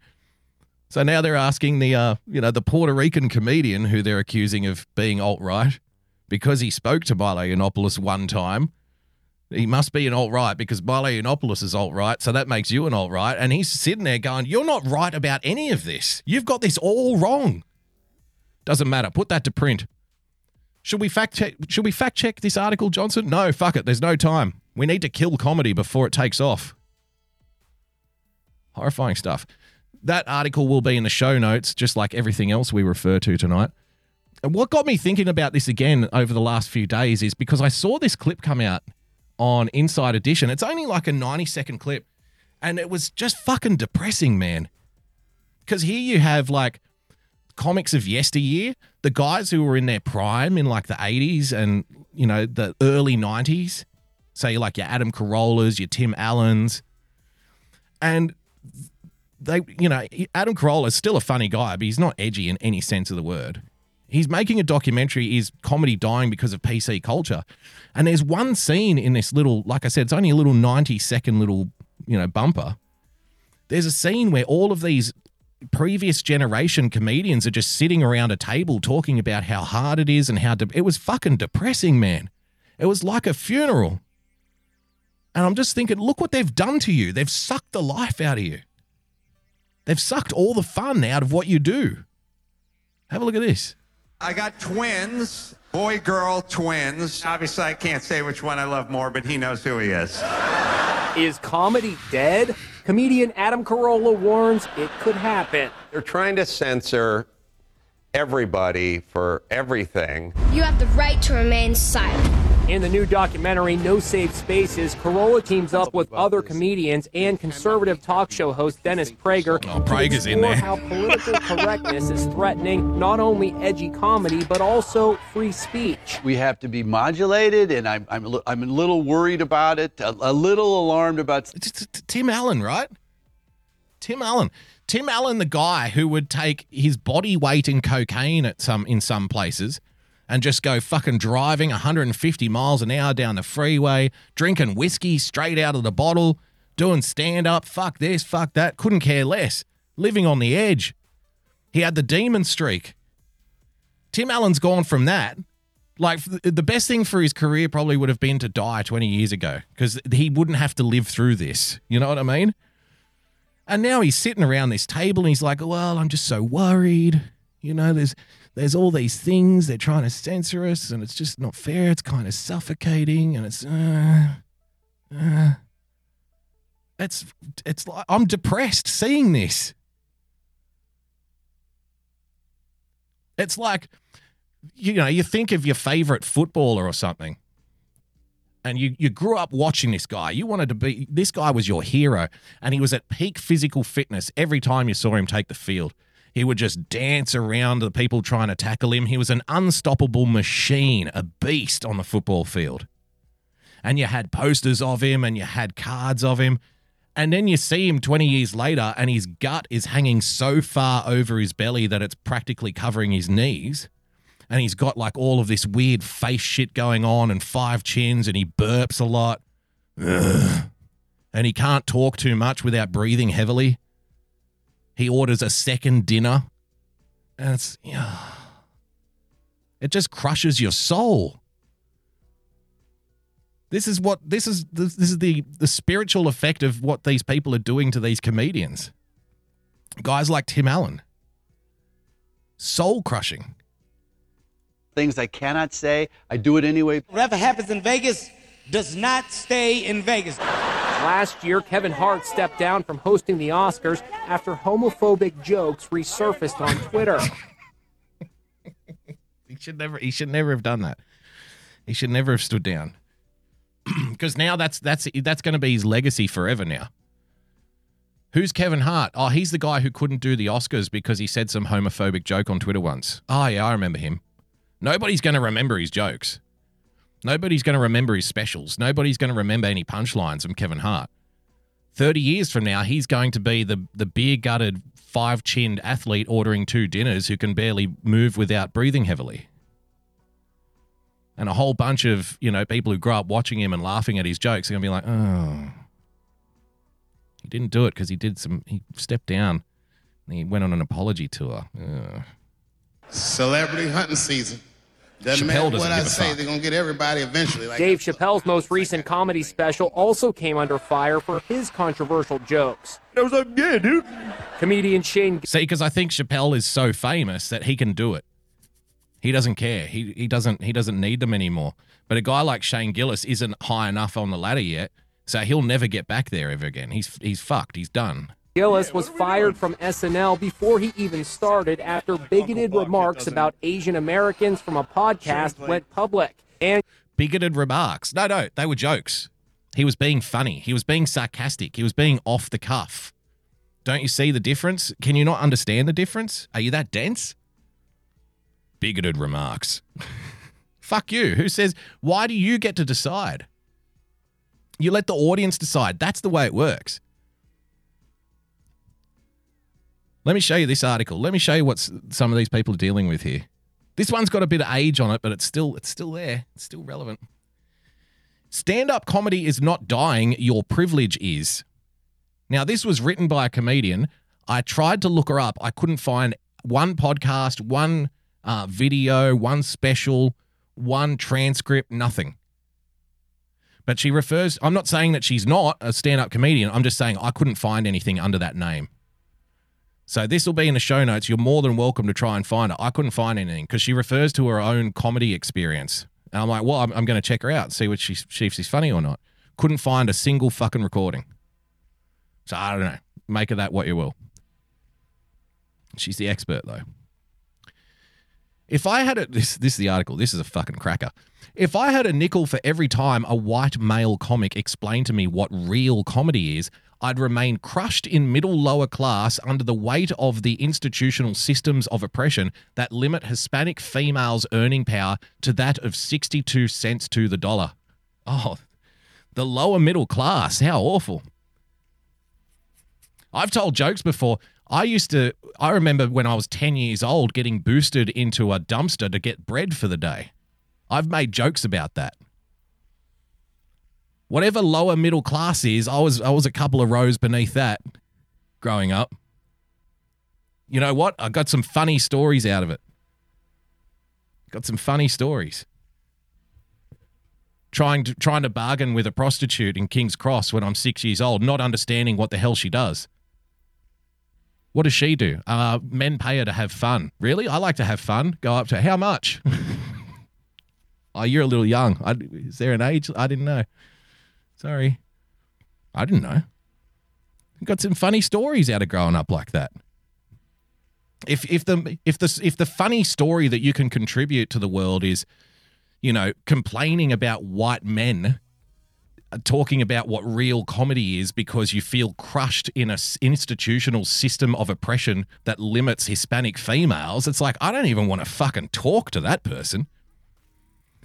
So now they're asking the uh, you know, the Puerto Rican comedian who they're accusing of being alt right because he spoke to Milo Yiannopoulos one time. He must be an alt right because Milo Yiannopoulos is alt right, so that makes you an alt right. And he's sitting there going, You're not right about any of this. You've got this all wrong. Doesn't matter. Put that to print. Should we fact check should we fact check this article, Johnson? No, fuck it. There's no time. We need to kill comedy before it takes off. Horrifying stuff. That article will be in the show notes, just like everything else we refer to tonight. And what got me thinking about this again over the last few days is because I saw this clip come out on Inside Edition. It's only like a 90 second clip, and it was just fucking depressing, man. Because here you have like comics of yesteryear, the guys who were in their prime in like the 80s and, you know, the early 90s. Say like your Adam Carollas, your Tim Allens. And they, you know, Adam Carolla is still a funny guy, but he's not edgy in any sense of the word. He's making a documentary. Is comedy dying because of PC culture? And there's one scene in this little, like I said, it's only a little 90 second little, you know, bumper. There's a scene where all of these previous generation comedians are just sitting around a table talking about how hard it is and how de- it was fucking depressing, man. It was like a funeral. And I'm just thinking, look what they've done to you. They've sucked the life out of you. They've sucked all the fun out of what you do. Have a look at this. I got twins, boy girl twins. Obviously, I can't say which one I love more, but he knows who he is. Is comedy dead? Comedian Adam Carolla warns it could happen. They're trying to censor everybody for everything. You have the right to remain silent. In the new documentary, No Safe Spaces, Carolla teams up with other comedians and conservative talk show host Dennis Prager Oh, Prager's in there. how political correctness is threatening not only edgy comedy, but also free speech. We have to be modulated, and I'm, I'm, a I'm a little worried about it, a, a little alarmed about. Tim Allen, right? Tim Allen. Tim Allen, the guy who would take his body weight in cocaine at some in some places and just go fucking driving 150 miles an hour down the freeway, drinking whiskey straight out of the bottle, doing stand up, fuck this, fuck that, couldn't care less, living on the edge. He had the demon streak. Tim Allen's gone from that Like the best thing for his career probably would have been to die 20 years ago because he wouldn't have to live through this. You know what I mean? And now he's sitting around this table and he's like, "Well, I'm just so worried. You know, there's there's all these things they're trying to censor us, and it's just not fair. It's kind of suffocating, and it's uh, uh, it's it's like I'm depressed seeing this. It's like you know, you think of your favorite footballer or something, and you you grew up watching this guy. You wanted to be this guy was your hero, and he was at peak physical fitness every time you saw him take the field. He would just dance around the people trying to tackle him. He was an unstoppable machine, a beast on the football field. And you had posters of him and you had cards of him. And then you see him 20 years later, and his gut is hanging so far over his belly that it's practically covering his knees. And he's got like all of this weird face shit going on and five chins, and he burps a lot. Ugh. And he can't talk too much without breathing heavily. He orders a second dinner. And it's, yeah. It just crushes your soul. This is what this is this is the the spiritual effect of what these people are doing to these comedians. Guys like Tim Allen. Soul crushing. Things I cannot say. I do it anyway. Whatever happens in Vegas does not stay in Vegas. Last year, Kevin Hart stepped down from hosting the Oscars after homophobic jokes resurfaced on Twitter. He should never he should never have done that. He should never have stood down. Because now that's that's that's going to be his legacy forever now. Who's Kevin Hart? Oh, he's the guy who couldn't do the Oscars because he said some homophobic joke on Twitter once. Oh yeah, I remember him. Nobody's going to remember his jokes. Nobody's going to remember his specials. Nobody's going to remember any punchlines from Kevin Hart. 30 years from now, he's going to be the, the beer gutted, five chinned athlete ordering two dinners who can barely move without breathing heavily. And a whole bunch of, you know, people who grew up watching him and laughing at his jokes are going to be like, oh, he didn't do it because he did some, he stepped down he went on an apology tour. Ugh. Celebrity hunting season. Doesn't Chappelle doesn't what I give a say, fuck. they're gonna get everybody eventually. Like Dave Chappelle's most recent comedy special also came under fire for his controversial jokes. That was like, yeah, dude. Comedian Shane See, because I think Chappelle is so famous that he can do it. He doesn't care. He he doesn't he doesn't need them anymore. But a guy like Shane Gillis isn't high enough on the ladder yet, so he'll never get back there ever again. He's he's fucked. He's done. Gillis was fired from SNL before he even started after bigoted remarks about Asian Americans from a podcast went public. And Bigoted remarks. No, no, they were jokes. He was being funny. He was being sarcastic. He was being off the cuff. Don't you see the difference? Can you not understand the difference? Are you that dense? Bigoted remarks. Fuck you. Who says, why do you get to decide? You let the audience decide. That's the way it works. Let me show you this article. Let me show you what some of these people are dealing with here. This one's got a bit of age on it, but it's still it's still there. It's still relevant. Stand-up comedy is not dying, your privilege is. Now, this was written by a comedian. I tried to look her up. I couldn't find one podcast, one uh, video, one special, one transcript, nothing. But she refers, I'm not saying that she's not a stand up comedian. I'm just saying I couldn't find anything under that name. So this will be in the show notes. You're more than welcome to try and find it. I couldn't find anything because she refers to her own comedy experience. And I'm like, well, I'm, I'm going to check her out see what she, if she's funny or not. Couldn't find a single fucking recording. So I don't know. Make of that what you will. She's the expert though. If I had a this this is the article. This is a fucking cracker. If I had a nickel for every time a white male comic explained to me what real comedy is, I'd remain crushed in middle lower class under the weight of the institutional systems of oppression that limit Hispanic females' earning power to that of 62 cents to the dollar. Oh, the lower middle class. How awful. I've told jokes before. I used to, I remember when I was 10 years old getting boosted into a dumpster to get bread for the day. I've made jokes about that. Whatever lower middle class is, I was I was a couple of rows beneath that growing up. You know what? I got some funny stories out of it. Got some funny stories. trying to trying to bargain with a prostitute in King's Cross when I'm six years old, not understanding what the hell she does. What does she do? Uh, men pay her to have fun. Really? I like to have fun. Go up to her. how much? oh, you're a little young. I, is there an age? I didn't know. Sorry, I didn't know. Got some funny stories out of growing up like that. If if the if the if the funny story that you can contribute to the world is, you know, complaining about white men uh, talking about what real comedy is because you feel crushed in a institutional system of oppression that limits Hispanic females, it's like I don't even want to fucking talk to that person.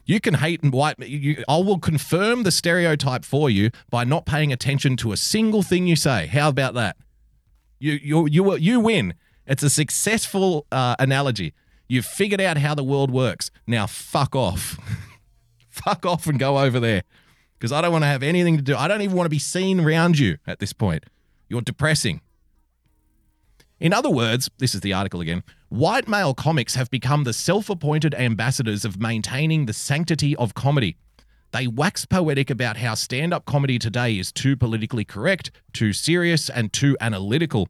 You can hate and white. You, I will confirm the stereotype for you by not paying attention to a single thing you say. How about that? You you you you win. It's a successful uh, analogy. You've figured out how the world works. Now fuck off. fuck off and go over there because I don't want to have anything to do. I don't even want to be seen around you at this point. You're depressing. In other words, this is the article again white male comics have become the self appointed ambassadors of maintaining the sanctity of comedy. They wax poetic about how stand up comedy today is too politically correct, too serious, and too analytical.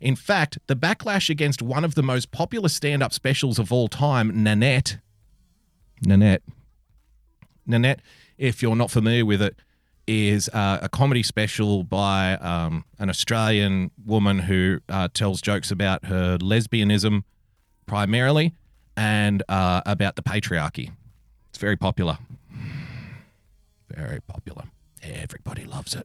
In fact, the backlash against one of the most popular stand up specials of all time, Nanette, Nanette, Nanette, if you're not familiar with it, is uh, a comedy special by um, an Australian woman who uh, tells jokes about her lesbianism primarily and uh, about the patriarchy. It's very popular. Very popular. Everybody loves it.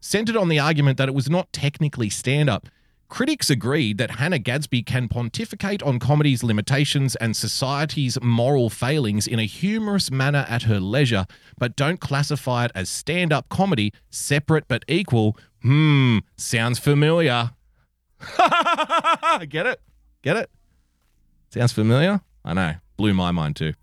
Centered on the argument that it was not technically stand up, critics agreed that Hannah Gadsby can pontificate on comedy's limitations and society's moral failings in a humorous manner at her leisure, but don't classify it as stand up comedy, separate but equal. Hmm, sounds familiar. Get it? Get it? Sounds familiar? I know. Blew my mind too.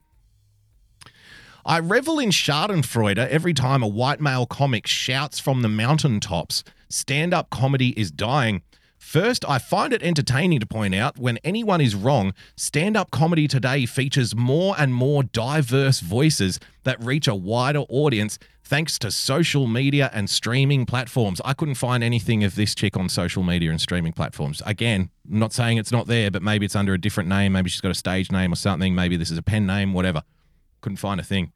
I revel in Schadenfreude every time a white male comic shouts from the mountaintops, stand up comedy is dying. First, I find it entertaining to point out when anyone is wrong, stand up comedy today features more and more diverse voices that reach a wider audience thanks to social media and streaming platforms. I couldn't find anything of this chick on social media and streaming platforms. Again, I'm not saying it's not there, but maybe it's under a different name. Maybe she's got a stage name or something. Maybe this is a pen name, whatever. Couldn't find a thing.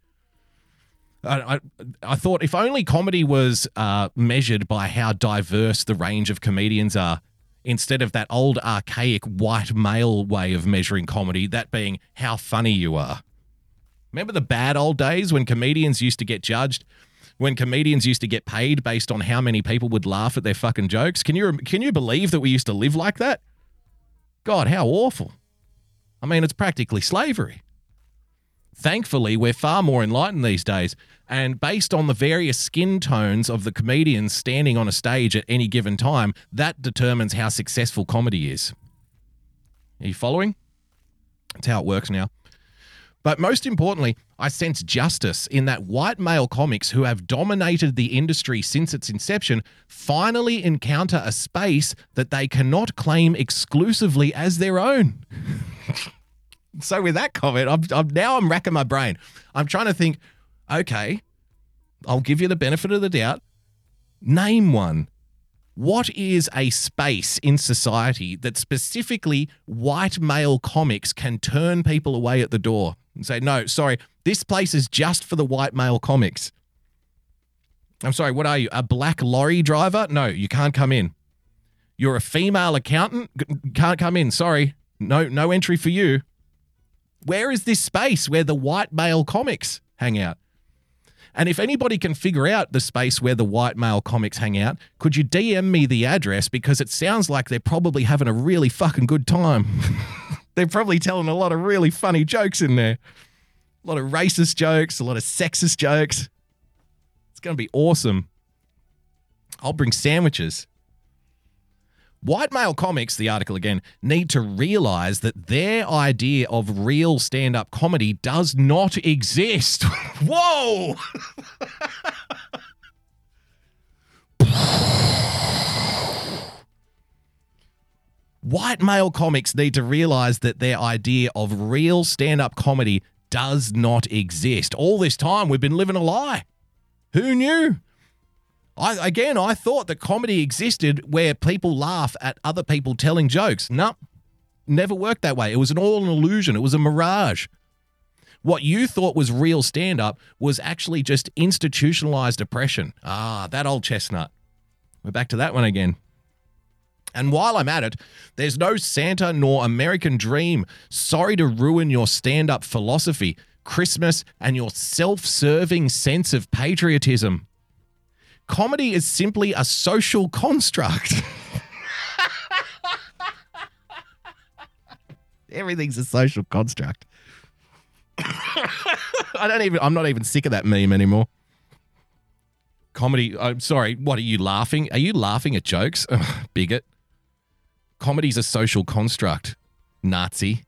I, I, thought if only comedy was uh, measured by how diverse the range of comedians are, instead of that old archaic white male way of measuring comedy, that being how funny you are. Remember the bad old days when comedians used to get judged, when comedians used to get paid based on how many people would laugh at their fucking jokes? Can you can you believe that we used to live like that? God, how awful. I mean, it's practically slavery. Thankfully, we're far more enlightened these days. And based on the various skin tones of the comedians standing on a stage at any given time, that determines how successful comedy is. Are you following? That's how it works now. But most importantly, I sense justice in that white male comics who have dominated the industry since its inception finally encounter a space that they cannot claim exclusively as their own. so with that comment, I'm, I'm now I'm racking my brain. I'm trying to think. Okay, I'll give you the benefit of the doubt. Name one. What is a space in society that specifically white male comics can turn people away at the door and say, no, sorry, this place is just for the white male comics? I'm sorry, what are you? A black lorry driver? No, you can't come in. You're a female accountant? Can't come in. Sorry. No, no entry for you. Where is this space where the white male comics hang out? And if anybody can figure out the space where the white male comics hang out, could you DM me the address? Because it sounds like they're probably having a really fucking good time. they're probably telling a lot of really funny jokes in there. A lot of racist jokes, a lot of sexist jokes. It's going to be awesome. I'll bring sandwiches. White male comics, the article again, need to realize that their idea of real stand up comedy does not exist. Whoa! White male comics need to realize that their idea of real stand up comedy does not exist. All this time we've been living a lie. Who knew? I again I thought that comedy existed where people laugh at other people telling jokes. No. Never worked that way. It was an all an illusion. It was a mirage. What you thought was real stand up was actually just institutionalized oppression. Ah, that old chestnut. We're back to that one again. And while I'm at it, there's no Santa nor American dream. Sorry to ruin your stand up philosophy, Christmas, and your self serving sense of patriotism. Comedy is simply a social construct. Everything's a social construct. I don't even, I'm not even sick of that meme anymore. Comedy, I'm sorry, what are you laughing? Are you laughing at jokes? Bigot. Comedy's a social construct, Nazi.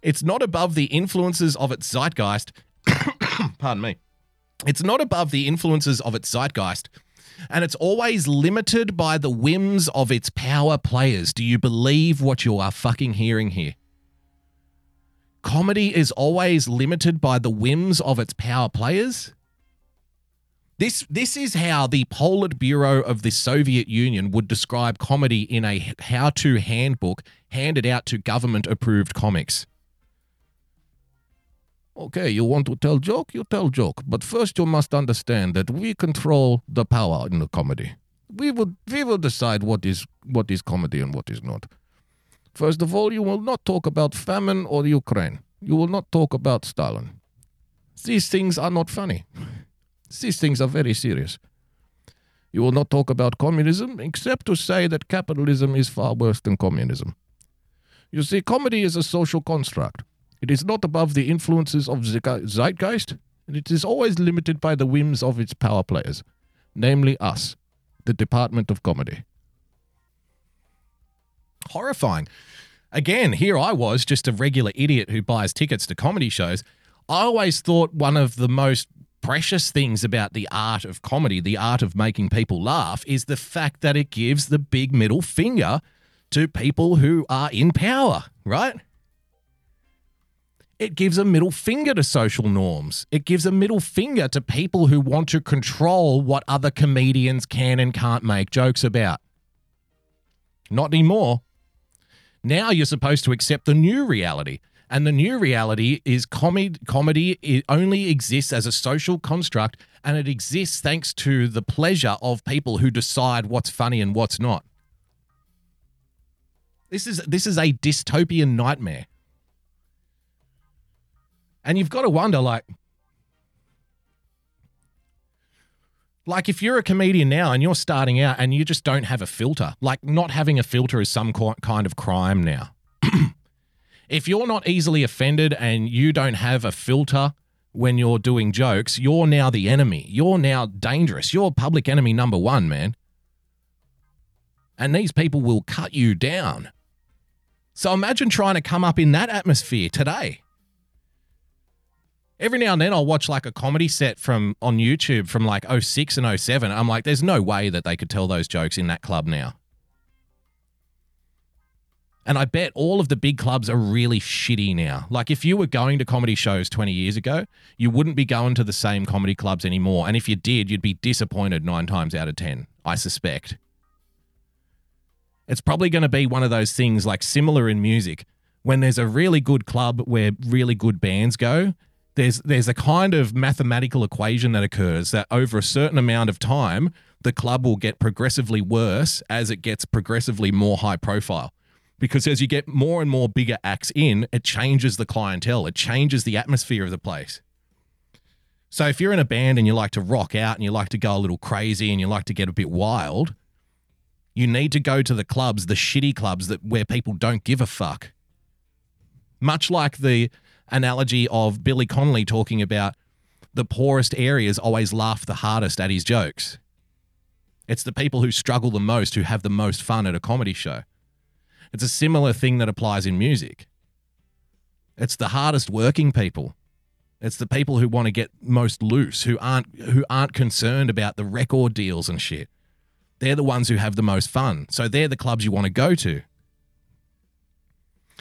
It's not above the influences of its zeitgeist. Pardon me. It's not above the influences of its zeitgeist, and it's always limited by the whims of its power players. Do you believe what you are fucking hearing here? Comedy is always limited by the whims of its power players. This, this is how the Politburo of the Soviet Union would describe comedy in a how to handbook handed out to government approved comics. Okay, you want to tell joke, you tell joke, but first you must understand that we control the power in the comedy. We will we will decide what is what is comedy and what is not. First of all, you will not talk about famine or Ukraine. You will not talk about Stalin. These things are not funny. These things are very serious. You will not talk about communism except to say that capitalism is far worse than communism. You see, comedy is a social construct. It is not above the influences of the zeitgeist, and it is always limited by the whims of its power players, namely us, the Department of Comedy. Horrifying. Again, here I was, just a regular idiot who buys tickets to comedy shows. I always thought one of the most precious things about the art of comedy, the art of making people laugh, is the fact that it gives the big middle finger to people who are in power, right? It gives a middle finger to social norms. It gives a middle finger to people who want to control what other comedians can and can't make jokes about. Not anymore. Now you're supposed to accept the new reality. And the new reality is comedy, comedy only exists as a social construct and it exists thanks to the pleasure of people who decide what's funny and what's not. This is this is a dystopian nightmare. And you've got to wonder like like if you're a comedian now and you're starting out and you just don't have a filter, like not having a filter is some kind of crime now. if you're not easily offended and you don't have a filter when you're doing jokes, you're now the enemy. You're now dangerous. You're public enemy number 1, man. And these people will cut you down. So imagine trying to come up in that atmosphere today every now and then I'll watch like a comedy set from on YouTube from like 06 and 07. I'm like, there's no way that they could tell those jokes in that club now. And I bet all of the big clubs are really shitty now. Like if you were going to comedy shows 20 years ago, you wouldn't be going to the same comedy clubs anymore. And if you did, you'd be disappointed nine times out of 10, I suspect. It's probably going to be one of those things like similar in music. When there's a really good club where really good bands go, there's there's a kind of mathematical equation that occurs that over a certain amount of time the club will get progressively worse as it gets progressively more high profile. Because as you get more and more bigger acts in it changes the clientele. It changes the atmosphere of the place. So if you're in a band and you like to rock out and you like to go a little crazy and you like to get a bit wild you need to go to the clubs the shitty clubs that where people don't give a fuck. Much like the analogy of Billy Connolly talking about the poorest areas always laugh the hardest at his jokes. It's the people who struggle the most who have the most fun at a comedy show. It's a similar thing that applies in music. It's the hardest working people. It's the people who want to get most loose, who aren't who aren't concerned about the record deals and shit. They're the ones who have the most fun. So they're the clubs you want to go to.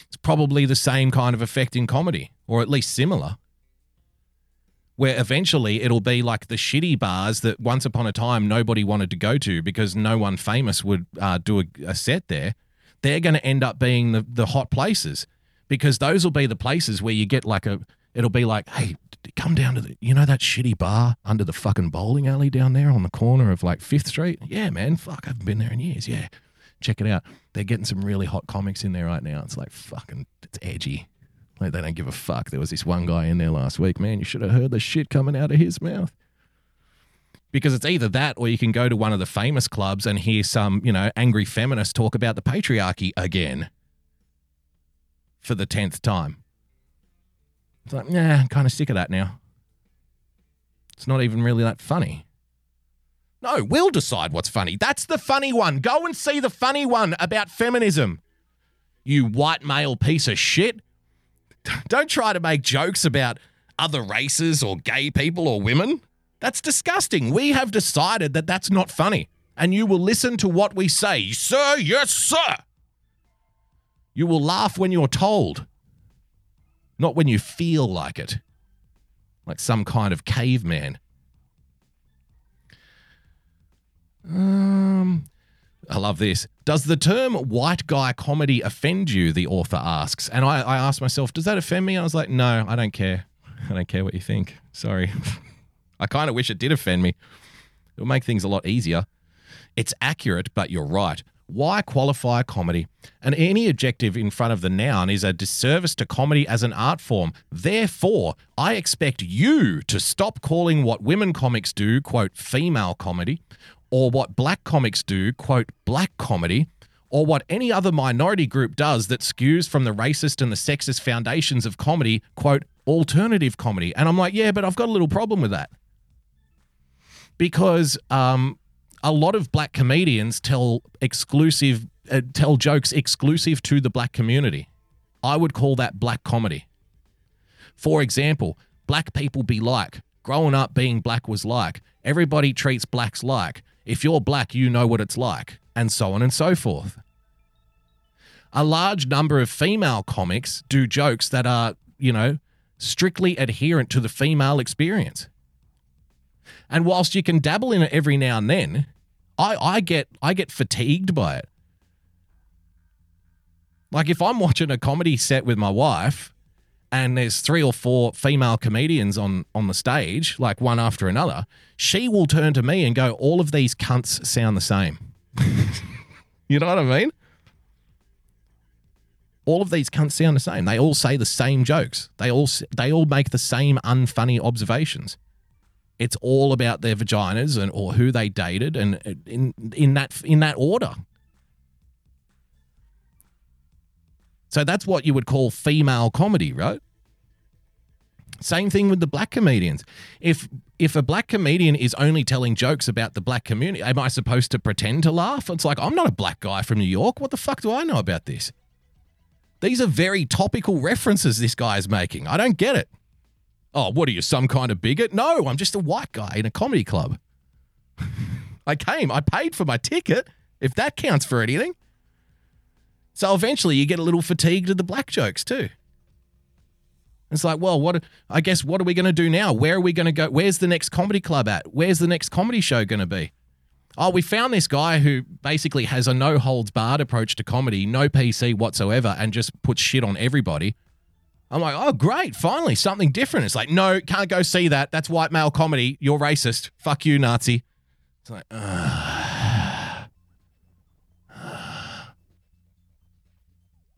It's probably the same kind of effect in comedy, or at least similar. Where eventually it'll be like the shitty bars that once upon a time nobody wanted to go to because no one famous would uh, do a, a set there. They're going to end up being the, the hot places because those will be the places where you get like a, it'll be like, hey, come down to the, you know, that shitty bar under the fucking bowling alley down there on the corner of like Fifth Street? Yeah, man. Fuck, I haven't been there in years. Yeah. Check it out. They're getting some really hot comics in there right now. It's like fucking, it's edgy. Like they don't give a fuck. There was this one guy in there last week. Man, you should have heard the shit coming out of his mouth. Because it's either that or you can go to one of the famous clubs and hear some, you know, angry feminist talk about the patriarchy again for the 10th time. It's like, nah, I'm kind of sick of that now. It's not even really that funny. No, we'll decide what's funny. That's the funny one. Go and see the funny one about feminism. You white male piece of shit. Don't try to make jokes about other races or gay people or women. That's disgusting. We have decided that that's not funny. And you will listen to what we say. Sir, yes, sir. You will laugh when you're told, not when you feel like it, like some kind of caveman. Um, I love this. Does the term white guy comedy offend you? The author asks. And I, I asked myself, does that offend me? I was like, no, I don't care. I don't care what you think. Sorry. I kind of wish it did offend me. It would make things a lot easier. It's accurate, but you're right. Why qualify comedy? And any adjective in front of the noun is a disservice to comedy as an art form. Therefore, I expect you to stop calling what women comics do, quote, female comedy, or what black comics do, quote, black comedy, or what any other minority group does that skews from the racist and the sexist foundations of comedy, quote, alternative comedy. And I'm like, yeah, but I've got a little problem with that. Because um, a lot of black comedians tell exclusive, uh, tell jokes exclusive to the black community. I would call that black comedy. For example, black people be like, growing up being black was like, everybody treats blacks like, if you're black, you know what it's like, and so on and so forth. A large number of female comics do jokes that are, you know, strictly adherent to the female experience. And whilst you can dabble in it every now and then, I, I get I get fatigued by it. Like if I'm watching a comedy set with my wife and there's three or four female comedians on on the stage, like one after another, she will turn to me and go, "All of these cunts sound the same." you know what I mean? All of these cunts sound the same. They all say the same jokes. They all they all make the same unfunny observations. It's all about their vaginas and or who they dated and uh, in in that in that order. So that's what you would call female comedy, right? Same thing with the black comedians. If if a black comedian is only telling jokes about the black community, am I supposed to pretend to laugh? It's like I'm not a black guy from New York. What the fuck do I know about this? These are very topical references this guy is making. I don't get it. Oh, what are you, some kind of bigot? No, I'm just a white guy in a comedy club. I came, I paid for my ticket, if that counts for anything. So eventually you get a little fatigued of the black jokes too. It's like, well, what I guess what are we going to do now? Where are we going to go? Where's the next comedy club at? Where's the next comedy show going to be? Oh, we found this guy who basically has a no holds barred approach to comedy, no PC whatsoever, and just puts shit on everybody. I'm like, oh, great, finally, something different. It's like, no, can't go see that. That's white male comedy. You're racist. Fuck you, Nazi. It's like, uh,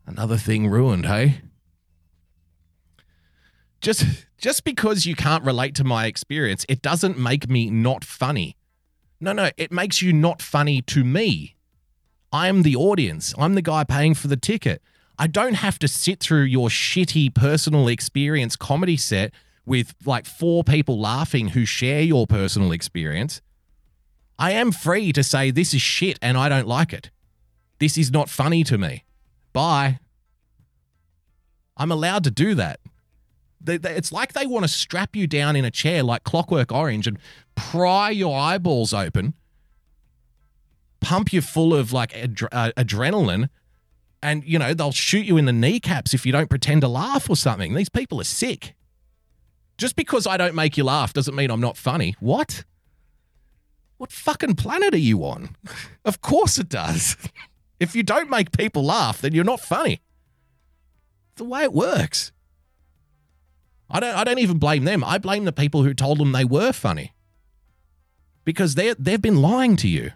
another thing ruined, hey? Just just because you can't relate to my experience, it doesn't make me not funny. No, no, it makes you not funny to me. I'm the audience. I'm the guy paying for the ticket. I don't have to sit through your shitty personal experience comedy set with like four people laughing who share your personal experience. I am free to say this is shit and I don't like it. This is not funny to me. Bye. I'm allowed to do that. They, they, it's like they want to strap you down in a chair like Clockwork Orange and pry your eyeballs open, pump you full of like uh, adrenaline, And, you know, they'll shoot you in the kneecaps if you don't pretend to laugh or something. These people are sick. Just because I don't make you laugh doesn't mean I'm not funny. What? What fucking planet are you on? of course it does. if you don't make people laugh, then you're not funny. It's the way it works. I don't I don't even blame them. I blame the people who told them they were funny. Because they they've been lying to you.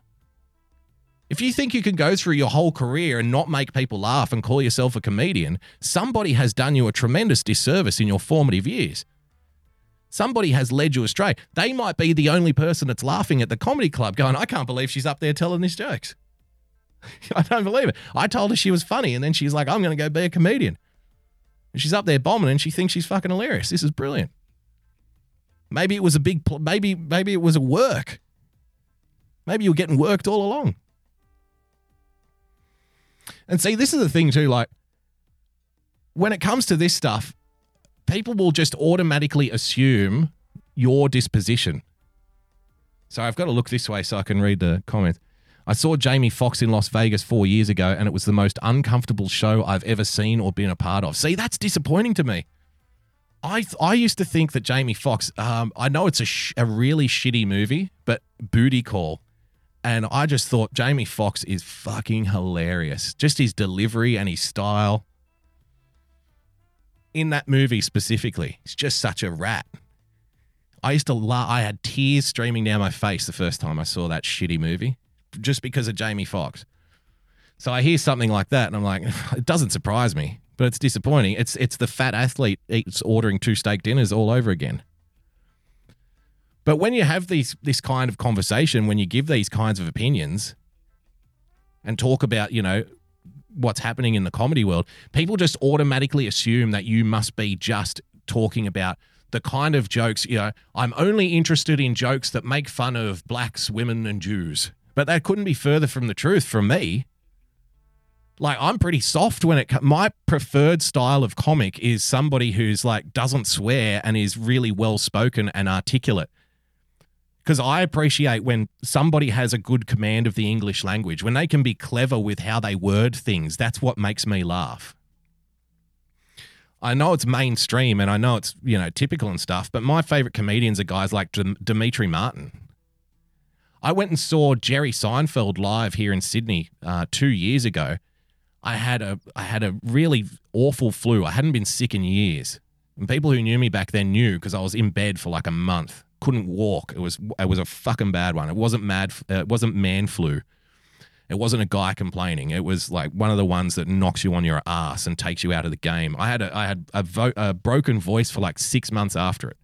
If you think you can go through your whole career and not make people laugh and call yourself a comedian, somebody has done you a tremendous disservice in your formative years. Somebody has led you astray. They might be the only person that's laughing at the comedy club going, I can't believe she's up there telling these jokes. I don't believe it. I told her she was funny, and then she's like, I'm going to go be a comedian. And she's up there bombing, and she thinks she's fucking hilarious. This is brilliant. Maybe it was a big, pl- maybe maybe it was a work. Maybe you were getting worked all along. And see, this is the thing too. Like, when it comes to this stuff, people will just automatically assume your disposition. So I've got to look this way so I can read the comments. I saw Jamie Foxx in Las Vegas four years ago, and it was the most uncomfortable show I've ever seen or been a part of. See, that's disappointing to me. I I used to think that Jamie Foxx. Um, I know it's a sh- a really shitty movie, but Booty Call, and I just thought Jamie Foxx is fucking hilarious. Just his delivery and his style in that movie specifically. He's just such a rat. I used to laugh. I had tears streaming down my face the first time I saw that shitty movie, just because of Jamie Foxx. So I hear something like that, and I'm like, it doesn't surprise me, but it's disappointing. It's it's the fat athlete eats ordering two steak dinners all over again. But when you have these this kind of conversation, when you give these kinds of opinions, and talk about you know what's happening in the comedy world, people just automatically assume that you must be just talking about the kind of jokes, you know, I'm only interested in jokes that make fun of blacks, women, and Jews. But that couldn't be further from the truth from me. Like I'm pretty soft when it co- my preferred style of comic is somebody who's like doesn't swear and is really well spoken and articulate. Because I appreciate when somebody has a good command of the English language, when they can be clever with how they word things. That's what makes me laugh. I know it's mainstream and I know it's, you know, typical and stuff, but my favorite comedians are guys like Dim- Demetri Martin. I went and saw Jerry Seinfeld live here in Sydney uh, two years ago. I had a I had a really awful flu. I hadn't been sick in years, and people who knew me back then knew because I was in bed for like a month, couldn't walk. It was it was a fucking bad one. It wasn't mad. It wasn't man flu. It wasn't a guy complaining. It was like one of the ones that knocks you on your ass and takes you out of the game. I had a, I had a, vo- a broken voice for like six months after it.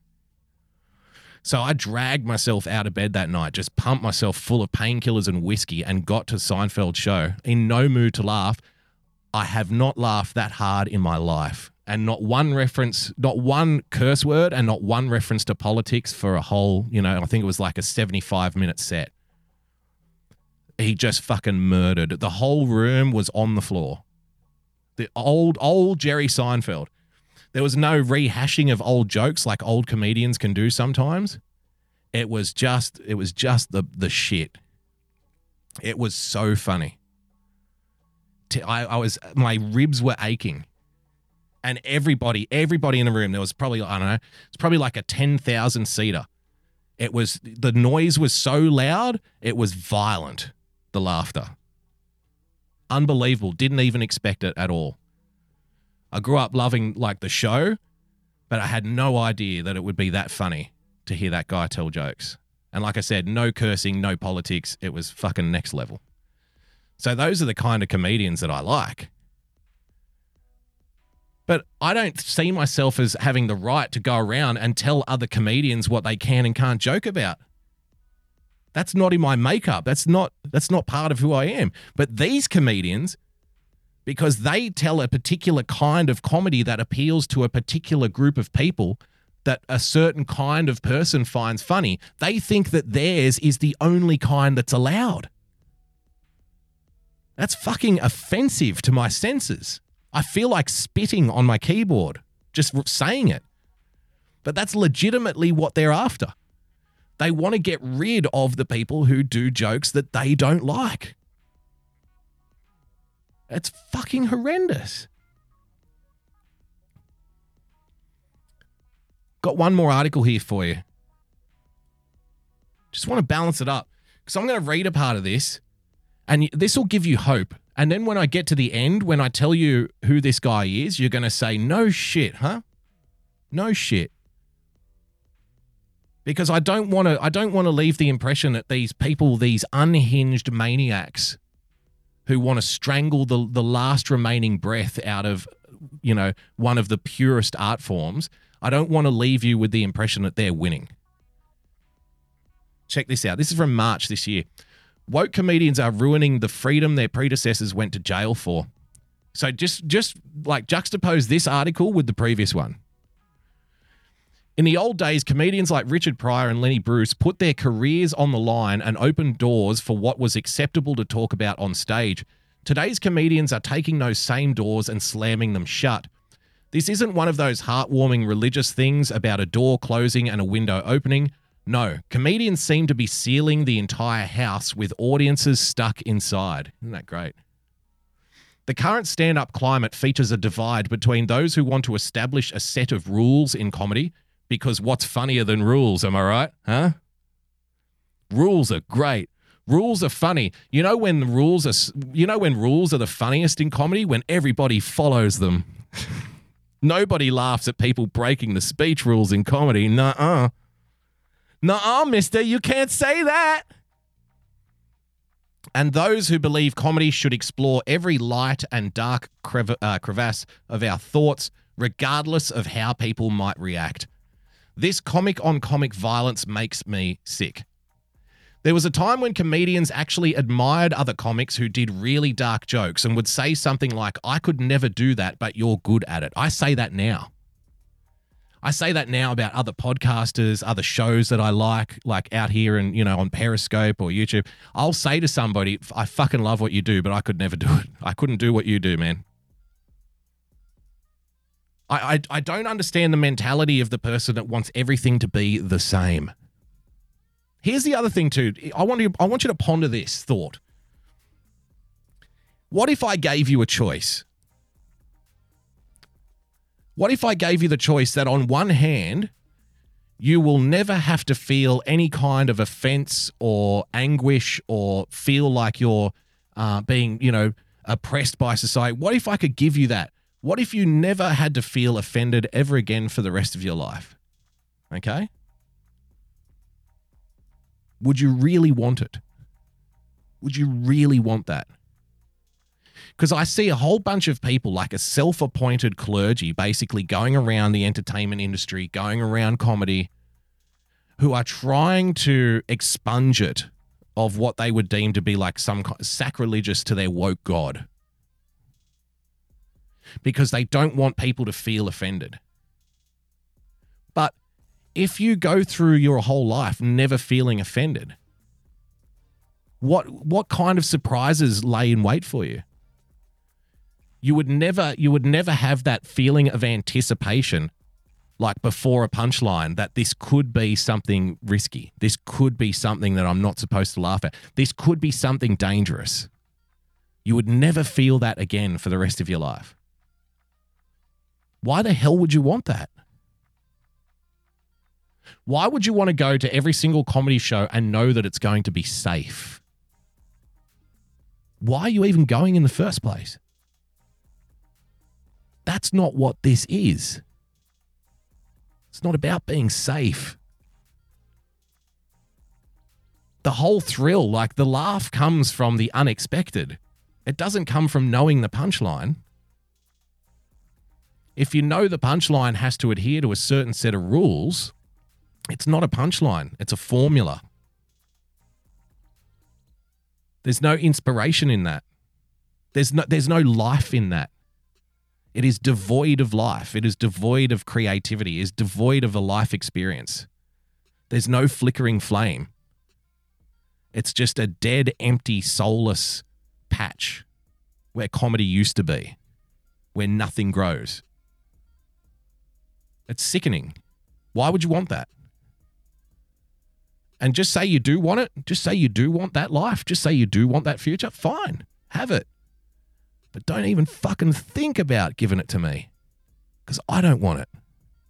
So I dragged myself out of bed that night, just pumped myself full of painkillers and whiskey, and got to Seinfeld show in no mood to laugh. I have not laughed that hard in my life, and not one reference, not one curse word, and not one reference to politics for a whole, you know, I think it was like a seventy-five minute set he just fucking murdered. The whole room was on the floor. The old, old Jerry Seinfeld. There was no rehashing of old jokes like old comedians can do sometimes. It was just, it was just the the shit. It was so funny. I, I was, my ribs were aching, and everybody, everybody in the room. There was probably, I don't know, it's probably like a ten thousand seater. It was the noise was so loud, it was violent the laughter. Unbelievable. Didn't even expect it at all. I grew up loving like the show, but I had no idea that it would be that funny to hear that guy tell jokes. And like I said, no cursing, no politics. It was fucking next level. So those are the kind of comedians that I like. But I don't see myself as having the right to go around and tell other comedians what they can and can't joke about. That's not in my makeup. That's not that's not part of who I am. But these comedians because they tell a particular kind of comedy that appeals to a particular group of people that a certain kind of person finds funny, they think that theirs is the only kind that's allowed. That's fucking offensive to my senses. I feel like spitting on my keyboard just saying it. But that's legitimately what they're after. They want to get rid of the people who do jokes that they don't like. It's fucking horrendous. Got one more article here for you. Just want to balance it up because I'm going to read a part of this and this will give you hope. And then when I get to the end, when I tell you who this guy is, you're going to say, no shit, huh? No shit. Because I don't want to I don't want to leave the impression that these people, these unhinged maniacs who want to strangle the the last remaining breath out of you know, one of the purest art forms, I don't want to leave you with the impression that they're winning. Check this out. This is from March this year. Woke comedians are ruining the freedom their predecessors went to jail for. So just just like juxtapose this article with the previous one. In the old days, comedians like Richard Pryor and Lenny Bruce put their careers on the line and opened doors for what was acceptable to talk about on stage. Today's comedians are taking those same doors and slamming them shut. This isn't one of those heartwarming religious things about a door closing and a window opening. No, comedians seem to be sealing the entire house with audiences stuck inside. Isn't that great? The current stand up climate features a divide between those who want to establish a set of rules in comedy because what's funnier than rules, am I right? Huh? Rules are great. Rules are funny. You know when the rules are you know when rules are the funniest in comedy when everybody follows them. Nobody laughs at people breaking the speech rules in comedy. Nuh-uh. Nuh-uh, mister, you can't say that. And those who believe comedy should explore every light and dark crev- uh, crevasse of our thoughts, regardless of how people might react. This comic on comic violence makes me sick. There was a time when comedians actually admired other comics who did really dark jokes and would say something like, I could never do that, but you're good at it. I say that now. I say that now about other podcasters, other shows that I like, like out here and, you know, on Periscope or YouTube. I'll say to somebody, I fucking love what you do, but I could never do it. I couldn't do what you do, man. I, I, I don't understand the mentality of the person that wants everything to be the same. Here's the other thing too. I want you I want you to ponder this thought. What if I gave you a choice? What if I gave you the choice that on one hand, you will never have to feel any kind of offense or anguish or feel like you're uh, being, you know, oppressed by society? What if I could give you that? What if you never had to feel offended ever again for the rest of your life? Okay? Would you really want it? Would you really want that? Because I see a whole bunch of people, like a self appointed clergy, basically going around the entertainment industry, going around comedy, who are trying to expunge it of what they would deem to be like some sacrilegious to their woke God because they don't want people to feel offended. But if you go through your whole life never feeling offended, what what kind of surprises lay in wait for you? You would never you would never have that feeling of anticipation like before a punchline that this could be something risky. This could be something that I'm not supposed to laugh at. This could be something dangerous. You would never feel that again for the rest of your life. Why the hell would you want that? Why would you want to go to every single comedy show and know that it's going to be safe? Why are you even going in the first place? That's not what this is. It's not about being safe. The whole thrill, like the laugh, comes from the unexpected. It doesn't come from knowing the punchline if you know the punchline has to adhere to a certain set of rules, it's not a punchline, it's a formula. There's no inspiration in that. There's no there's no life in that. It is devoid of life. It is devoid of creativity. It is devoid of a life experience. There's no flickering flame. It's just a dead, empty, soulless patch where comedy used to be, where nothing grows. It's sickening. Why would you want that? And just say you do want it. Just say you do want that life. Just say you do want that future. Fine. Have it. but don't even fucking think about giving it to me because I don't want it.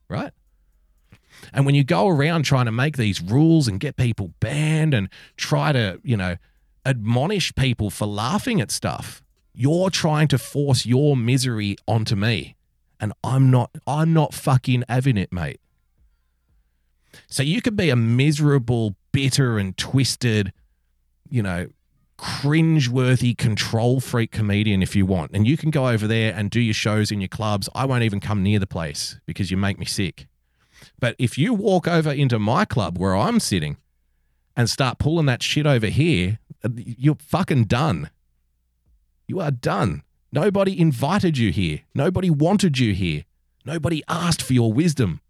Right? And when you go around trying to make these rules and get people banned and try to, you know, admonish people for laughing at stuff, you're trying to force your misery onto me. And I'm not I'm not fucking having it, mate. So you could be a miserable, bitter and twisted, you know, cringe-worthy control freak comedian if you want. And you can go over there and do your shows in your clubs. I won't even come near the place because you make me sick. But if you walk over into my club where I'm sitting and start pulling that shit over here, you're fucking done. You are done. Nobody invited you here. Nobody wanted you here. Nobody asked for your wisdom.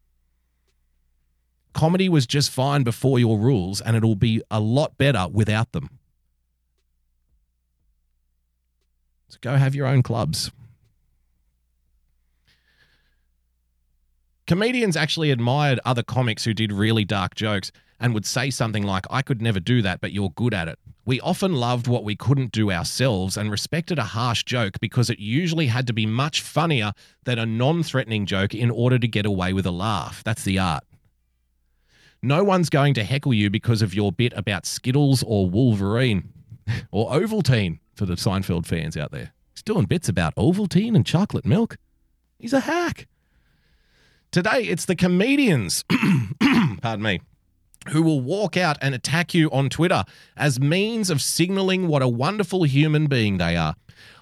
Comedy was just fine before your rules, and it'll be a lot better without them. So go have your own clubs. Comedians actually admired other comics who did really dark jokes and would say something like, I could never do that, but you're good at it. We often loved what we couldn't do ourselves and respected a harsh joke because it usually had to be much funnier than a non threatening joke in order to get away with a laugh. That's the art. No one's going to heckle you because of your bit about Skittles or Wolverine or Ovaltine for the Seinfeld fans out there. He's doing bits about Ovaltine and chocolate milk. He's a hack. Today, it's the comedians, pardon me, who will walk out and attack you on Twitter as means of signaling what a wonderful human being they are.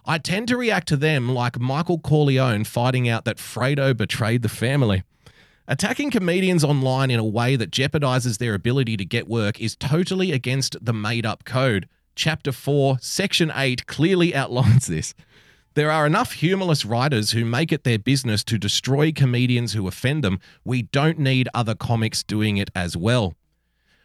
I tend to react to them like Michael Corleone finding out that Fredo betrayed the family. Attacking comedians online in a way that jeopardizes their ability to get work is totally against the made up code. Chapter 4, Section 8 clearly outlines this. There are enough humorless writers who make it their business to destroy comedians who offend them. We don't need other comics doing it as well.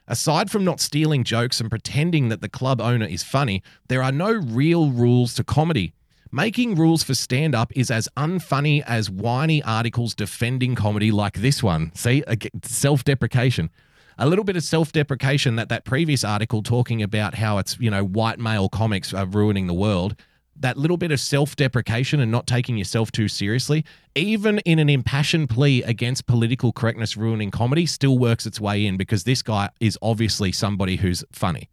Aside from not stealing jokes and pretending that the club owner is funny, there are no real rules to comedy. Making rules for stand up is as unfunny as whiny articles defending comedy like this one. See, self deprecation. A little bit of self deprecation that that previous article talking about how it's, you know, white male comics are ruining the world that little bit of self deprecation and not taking yourself too seriously, even in an impassioned plea against political correctness ruining comedy, still works its way in because this guy is obviously somebody who's funny.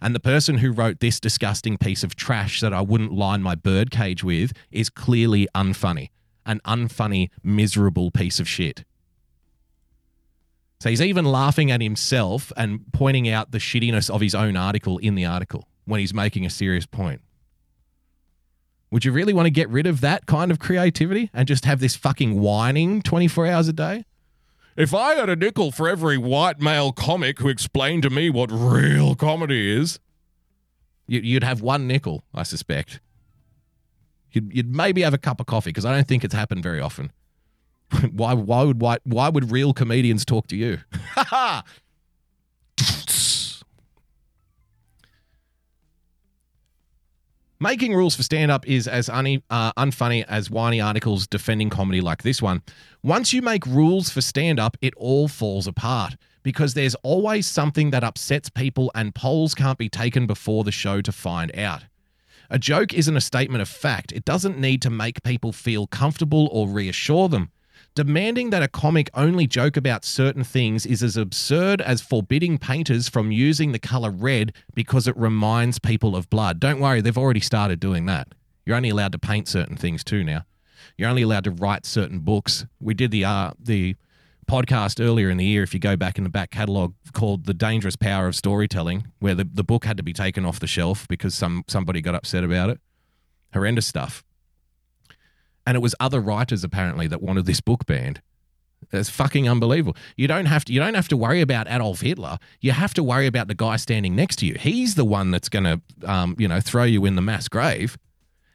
And the person who wrote this disgusting piece of trash that I wouldn't line my birdcage with is clearly unfunny. An unfunny, miserable piece of shit. So he's even laughing at himself and pointing out the shittiness of his own article in the article when he's making a serious point. Would you really want to get rid of that kind of creativity and just have this fucking whining 24 hours a day? If I had a nickel for every white male comic who explained to me what real comedy is, you'd have one nickel, I suspect. You'd, you'd maybe have a cup of coffee because I don't think it's happened very often. why, why, would, why, why would real comedians talk to you? Making rules for stand up is as un- uh, unfunny as whiny articles defending comedy like this one. Once you make rules for stand up, it all falls apart because there's always something that upsets people and polls can't be taken before the show to find out. A joke isn't a statement of fact, it doesn't need to make people feel comfortable or reassure them. Demanding that a comic only joke about certain things is as absurd as forbidding painters from using the color red because it reminds people of blood. Don't worry, they've already started doing that. You're only allowed to paint certain things too now. You're only allowed to write certain books. We did the uh, the podcast earlier in the year, if you go back in the back catalogue, called The Dangerous Power of Storytelling, where the, the book had to be taken off the shelf because some somebody got upset about it. Horrendous stuff and it was other writers apparently that wanted this book banned. It's fucking unbelievable. You don't have to. You don't have to worry about Adolf Hitler. You have to worry about the guy standing next to you. He's the one that's going to, um, you know, throw you in the mass grave.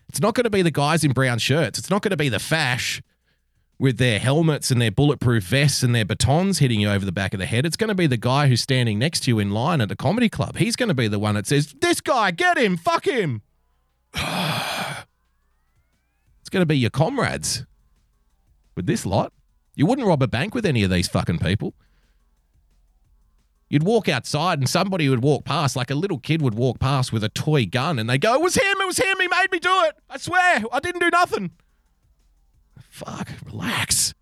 It's not going to be the guys in brown shirts. It's not going to be the fash with their helmets and their bulletproof vests and their batons hitting you over the back of the head. It's going to be the guy who's standing next to you in line at the comedy club. He's going to be the one that says, "This guy, get him, fuck him." It's going to be your comrades with this lot. You wouldn't rob a bank with any of these fucking people. You'd walk outside and somebody would walk past, like a little kid would walk past with a toy gun and they go, It was him, it was him, he made me do it. I swear, I didn't do nothing. Fuck, relax.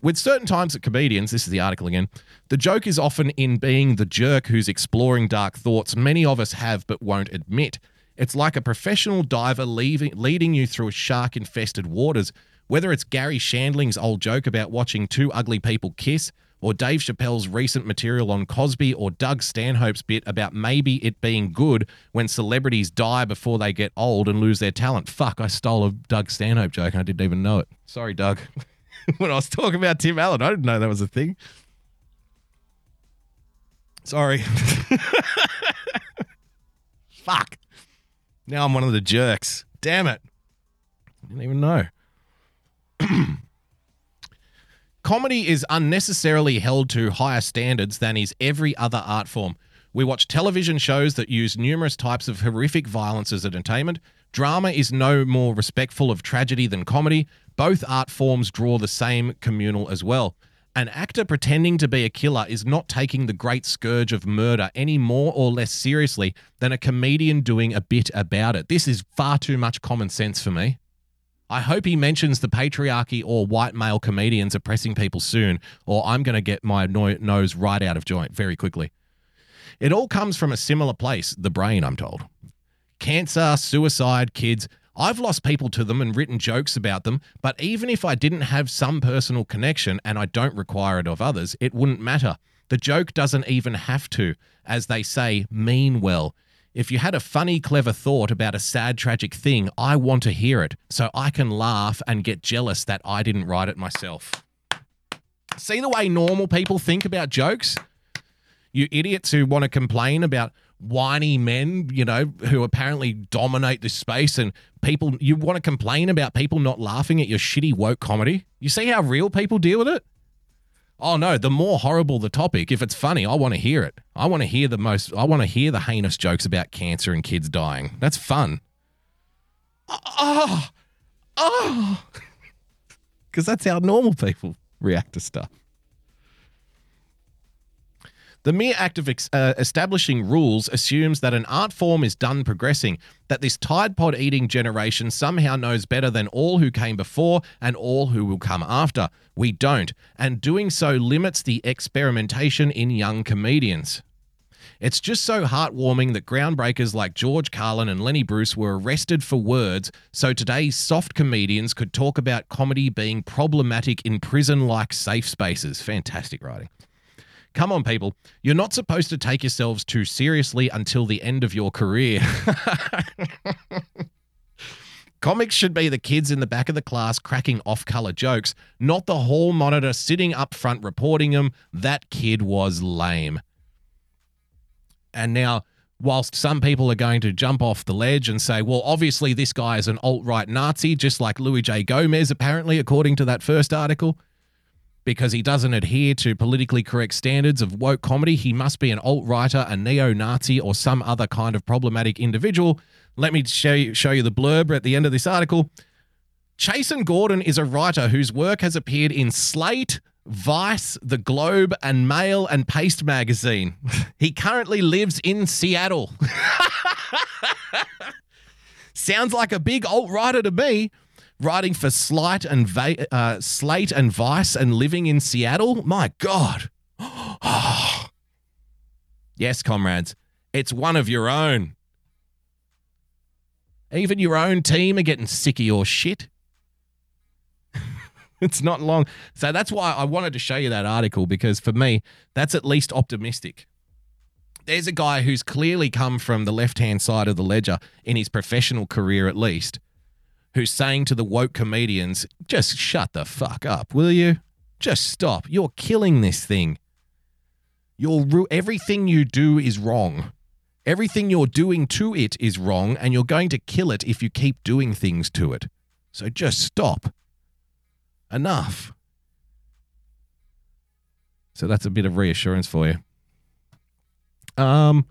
With certain times at comedians, this is the article again, the joke is often in being the jerk who's exploring dark thoughts many of us have but won't admit. It's like a professional diver leaving, leading you through shark infested waters. Whether it's Garry Shandling's old joke about watching two ugly people kiss, or Dave Chappelle's recent material on Cosby, or Doug Stanhope's bit about maybe it being good when celebrities die before they get old and lose their talent. Fuck, I stole a Doug Stanhope joke and I didn't even know it. Sorry, Doug. when I was talking about Tim Allen, I didn't know that was a thing. Sorry. Fuck. Now I'm one of the jerks. Damn it. I didn't even know. Comedy is unnecessarily held to higher standards than is every other art form. We watch television shows that use numerous types of horrific violence as entertainment. Drama is no more respectful of tragedy than comedy. Both art forms draw the same communal as well. An actor pretending to be a killer is not taking the great scourge of murder any more or less seriously than a comedian doing a bit about it. This is far too much common sense for me. I hope he mentions the patriarchy or white male comedians oppressing people soon, or I'm going to get my no- nose right out of joint very quickly. It all comes from a similar place, the brain, I'm told. Cancer, suicide, kids. I've lost people to them and written jokes about them, but even if I didn't have some personal connection and I don't require it of others, it wouldn't matter. The joke doesn't even have to, as they say, mean well. If you had a funny, clever thought about a sad, tragic thing, I want to hear it so I can laugh and get jealous that I didn't write it myself. See the way normal people think about jokes? You idiots who want to complain about whiny men, you know, who apparently dominate this space and people, you want to complain about people not laughing at your shitty woke comedy? You see how real people deal with it? Oh no, the more horrible the topic, if it's funny, I want to hear it. I want to hear the most I want to hear the heinous jokes about cancer and kids dying. That's fun. Oh. Oh. Cuz that's how normal people react to stuff. The mere act of ex- uh, establishing rules assumes that an art form is done progressing, that this Tide Pod eating generation somehow knows better than all who came before and all who will come after. We don't, and doing so limits the experimentation in young comedians. It's just so heartwarming that groundbreakers like George Carlin and Lenny Bruce were arrested for words, so today's soft comedians could talk about comedy being problematic in prison like safe spaces. Fantastic writing. Come on, people. You're not supposed to take yourselves too seriously until the end of your career. Comics should be the kids in the back of the class cracking off color jokes, not the hall monitor sitting up front reporting them. That kid was lame. And now, whilst some people are going to jump off the ledge and say, well, obviously this guy is an alt right Nazi, just like Louis J. Gomez, apparently, according to that first article because he doesn't adhere to politically correct standards of woke comedy. He must be an alt writer, a neo Nazi, or some other kind of problematic individual. Let me show you, show you the blurb at the end of this article. Chasen Gordon is a writer whose work has appeared in Slate, Vice, The Globe, and Mail and Paste magazine. he currently lives in Seattle. Sounds like a big alt writer to me writing for Slate and Va- uh, Slate and Vice and living in Seattle. My God. yes, comrades, it's one of your own. Even your own team are getting sick of your shit. it's not long. So that's why I wanted to show you that article because for me, that's at least optimistic. There's a guy who's clearly come from the left hand side of the ledger in his professional career, at least, who's saying to the woke comedians, just shut the fuck up, will you? Just stop. You're killing this thing. You're ru- everything you do is wrong. Everything you're doing to it is wrong, and you're going to kill it if you keep doing things to it. So just stop. Enough. So that's a bit of reassurance for you. Um,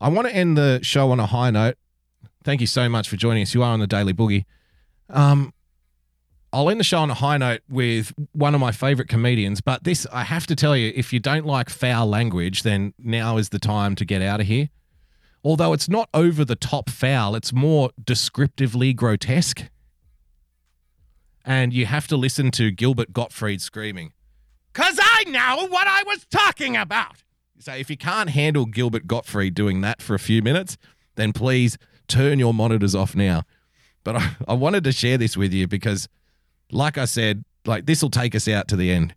I want to end the show on a high note. Thank you so much for joining us. You are on the Daily Boogie. Um, I'll end the show on a high note with one of my favorite comedians. But this, I have to tell you, if you don't like foul language, then now is the time to get out of here. Although it's not over the top foul, it's more descriptively grotesque. And you have to listen to Gilbert Gottfried screaming, Because I know what I was talking about. So if you can't handle Gilbert Gottfried doing that for a few minutes, then please turn your monitors off now. But I, I wanted to share this with you because, like I said, like this will take us out to the end.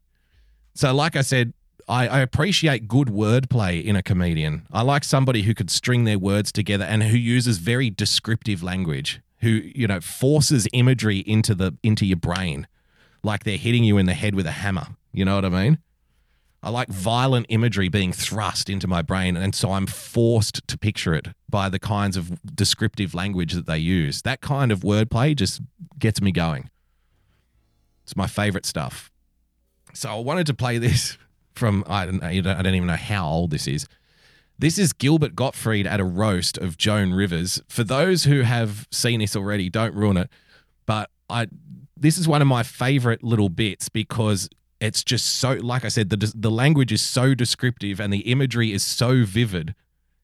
So, like I said, I, I appreciate good wordplay in a comedian. I like somebody who could string their words together and who uses very descriptive language, who you know forces imagery into the into your brain, like they're hitting you in the head with a hammer. You know what I mean? I like violent imagery being thrust into my brain, and so I'm forced to picture it by the kinds of descriptive language that they use. That kind of wordplay just gets me going. It's my favorite stuff. So I wanted to play this from I don't I don't even know how old this is. This is Gilbert Gottfried at a roast of Joan Rivers. For those who have seen this already, don't ruin it. But I this is one of my favorite little bits because it's just so like I said the the language is so descriptive and the imagery is so vivid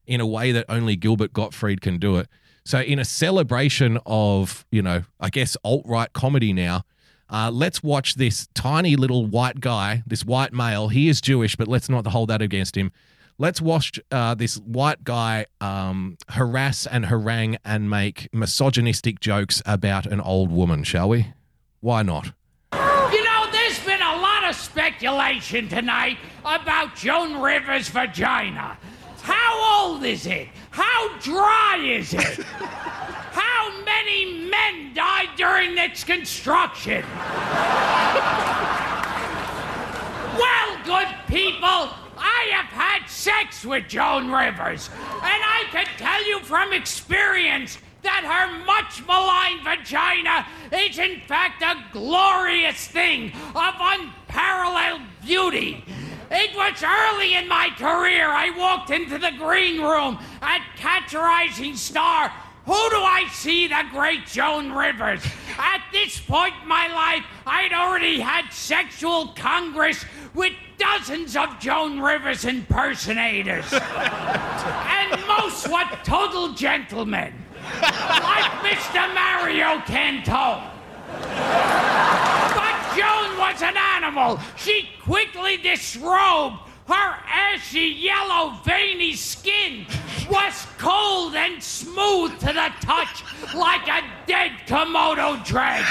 in a way that only Gilbert Gottfried can do it. So in a celebration of, you know, I guess alt-right comedy now, uh, let's watch this tiny little white guy, this white male. He is Jewish, but let's not hold that against him. Let's watch uh, this white guy um, harass and harangue and make misogynistic jokes about an old woman, shall we? Why not? You know, there's been a lot of speculation tonight about Joan Rivers' vagina. How old is it? How dry is it? How many men died during its construction? well, good people, I have had sex with Joan Rivers, and I can tell you from experience that her much maligned vagina is in fact a glorious thing of beauty. It was early in my career I walked into the green room at Catch a Rising Star. Who do I see? The great Joan Rivers. At this point in my life, I'd already had sexual congress with dozens of Joan Rivers impersonators. and most were total gentlemen, like Mr. Mario Cantone. Joan was an animal. She quickly disrobed. Her ashy, yellow, veiny skin was cold and smooth to the touch like a dead Komodo dragon.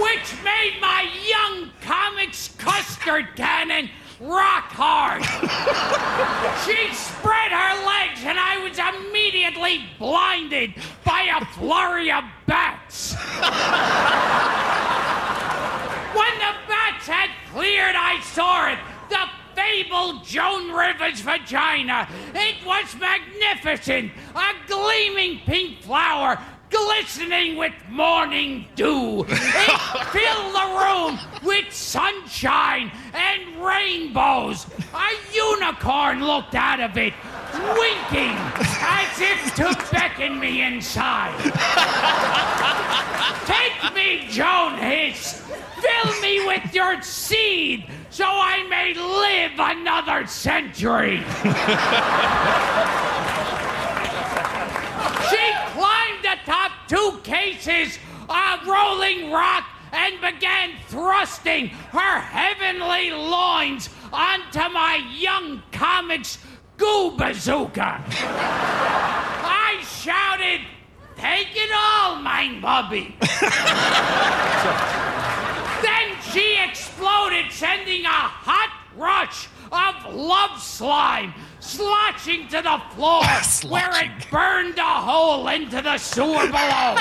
Which made my young comics custard cannon rock hard. she spread her legs, and I was immediately blinded by a flurry of bats. when the bats had cleared, I saw it. The fabled Joan Rivers vagina. It was magnificent. A gleaming pink flower glistening with morning dew. It filled the room with sunshine and rainbows. A unicorn looked out of it, winking as if to beckon me inside. Take me, Joan hissed. Fill me with your seed so I may live another century. climbed atop two cases of rolling rock and began thrusting her heavenly loins onto my young comic's goo bazooka. I shouted, Take it all, mein Bobby. then she exploded, sending a hot rush of love slime sloshing to the floor where it burned a hole into the sewer below.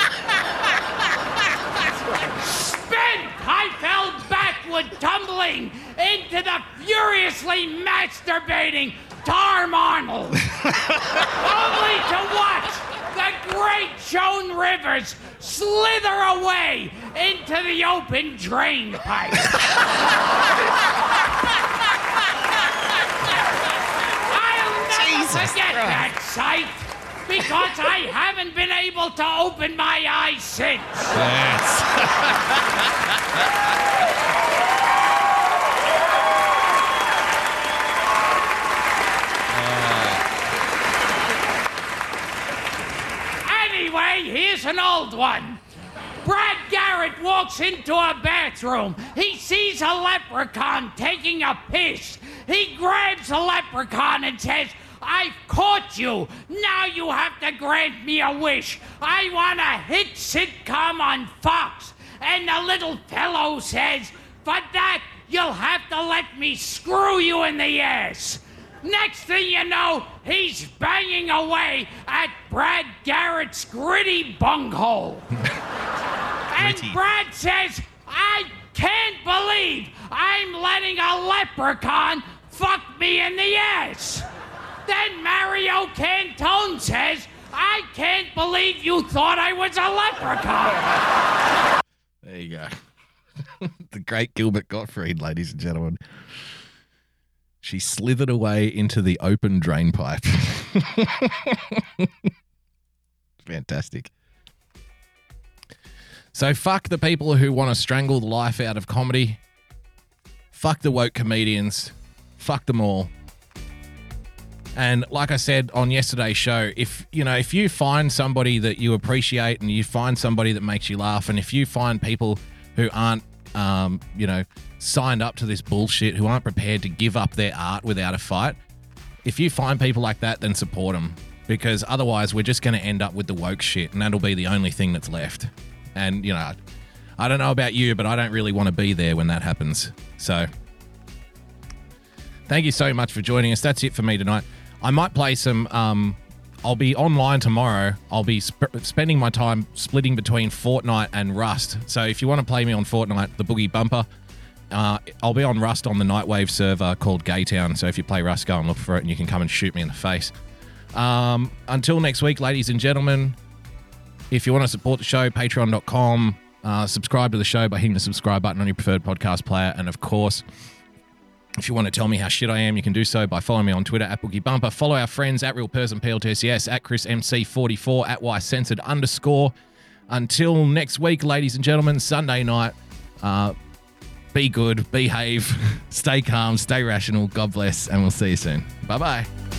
Spent, I fell backward, tumbling into the furiously masturbating Tom Arnold, only to watch the great Joan Rivers slither away into the open drain pipe. Jesus forget Christ. that sight. because I haven't been able to open my eyes since. Anyway, here's an old one. Brad Garrett walks into a bathroom. He sees a leprechaun taking a piss. He grabs the leprechaun and says, I've caught you. Now you have to grant me a wish. I want a hit sitcom on Fox. And the little fellow says, For that, you'll have to let me screw you in the ass. Next thing you know, he's banging away at Brad Garrett's gritty bunghole. and Brad says, I can't believe I'm letting a leprechaun fuck me in the ass. Then Mario Cantone says, I can't believe you thought I was a leprechaun. There you go. the great Gilbert Gottfried, ladies and gentlemen. She slithered away into the open drain pipe. Fantastic. So fuck the people who want to strangle the life out of comedy. Fuck the woke comedians. Fuck them all. And like I said on yesterday's show, if you know, if you find somebody that you appreciate and you find somebody that makes you laugh, and if you find people who aren't, um, you know, signed up to this bullshit, who aren't prepared to give up their art without a fight, if you find people like that, then support them because otherwise we're just going to end up with the woke shit, and that'll be the only thing that's left. And you know, I don't know about you, but I don't really want to be there when that happens. So. Thank you so much for joining us. That's it for me tonight. I might play some. Um, I'll be online tomorrow. I'll be sp- spending my time splitting between Fortnite and Rust. So if you want to play me on Fortnite, the Boogie Bumper, uh, I'll be on Rust on the Nightwave server called Gaytown. So if you play Rust, go and look for it, and you can come and shoot me in the face. Um, until next week, ladies and gentlemen, if you want to support the show, patreon.com. Uh, subscribe to the show by hitting the subscribe button on your preferred podcast player. And of course, if you want to tell me how shit I am, you can do so by following me on Twitter at Boogie Bumper. Follow our friends at Real Person PLTCS, at Chris MC44, at Y Censored underscore. Until next week, ladies and gentlemen, Sunday night. Uh, be good, behave, stay calm, stay rational. God bless, and we'll see you soon. Bye bye.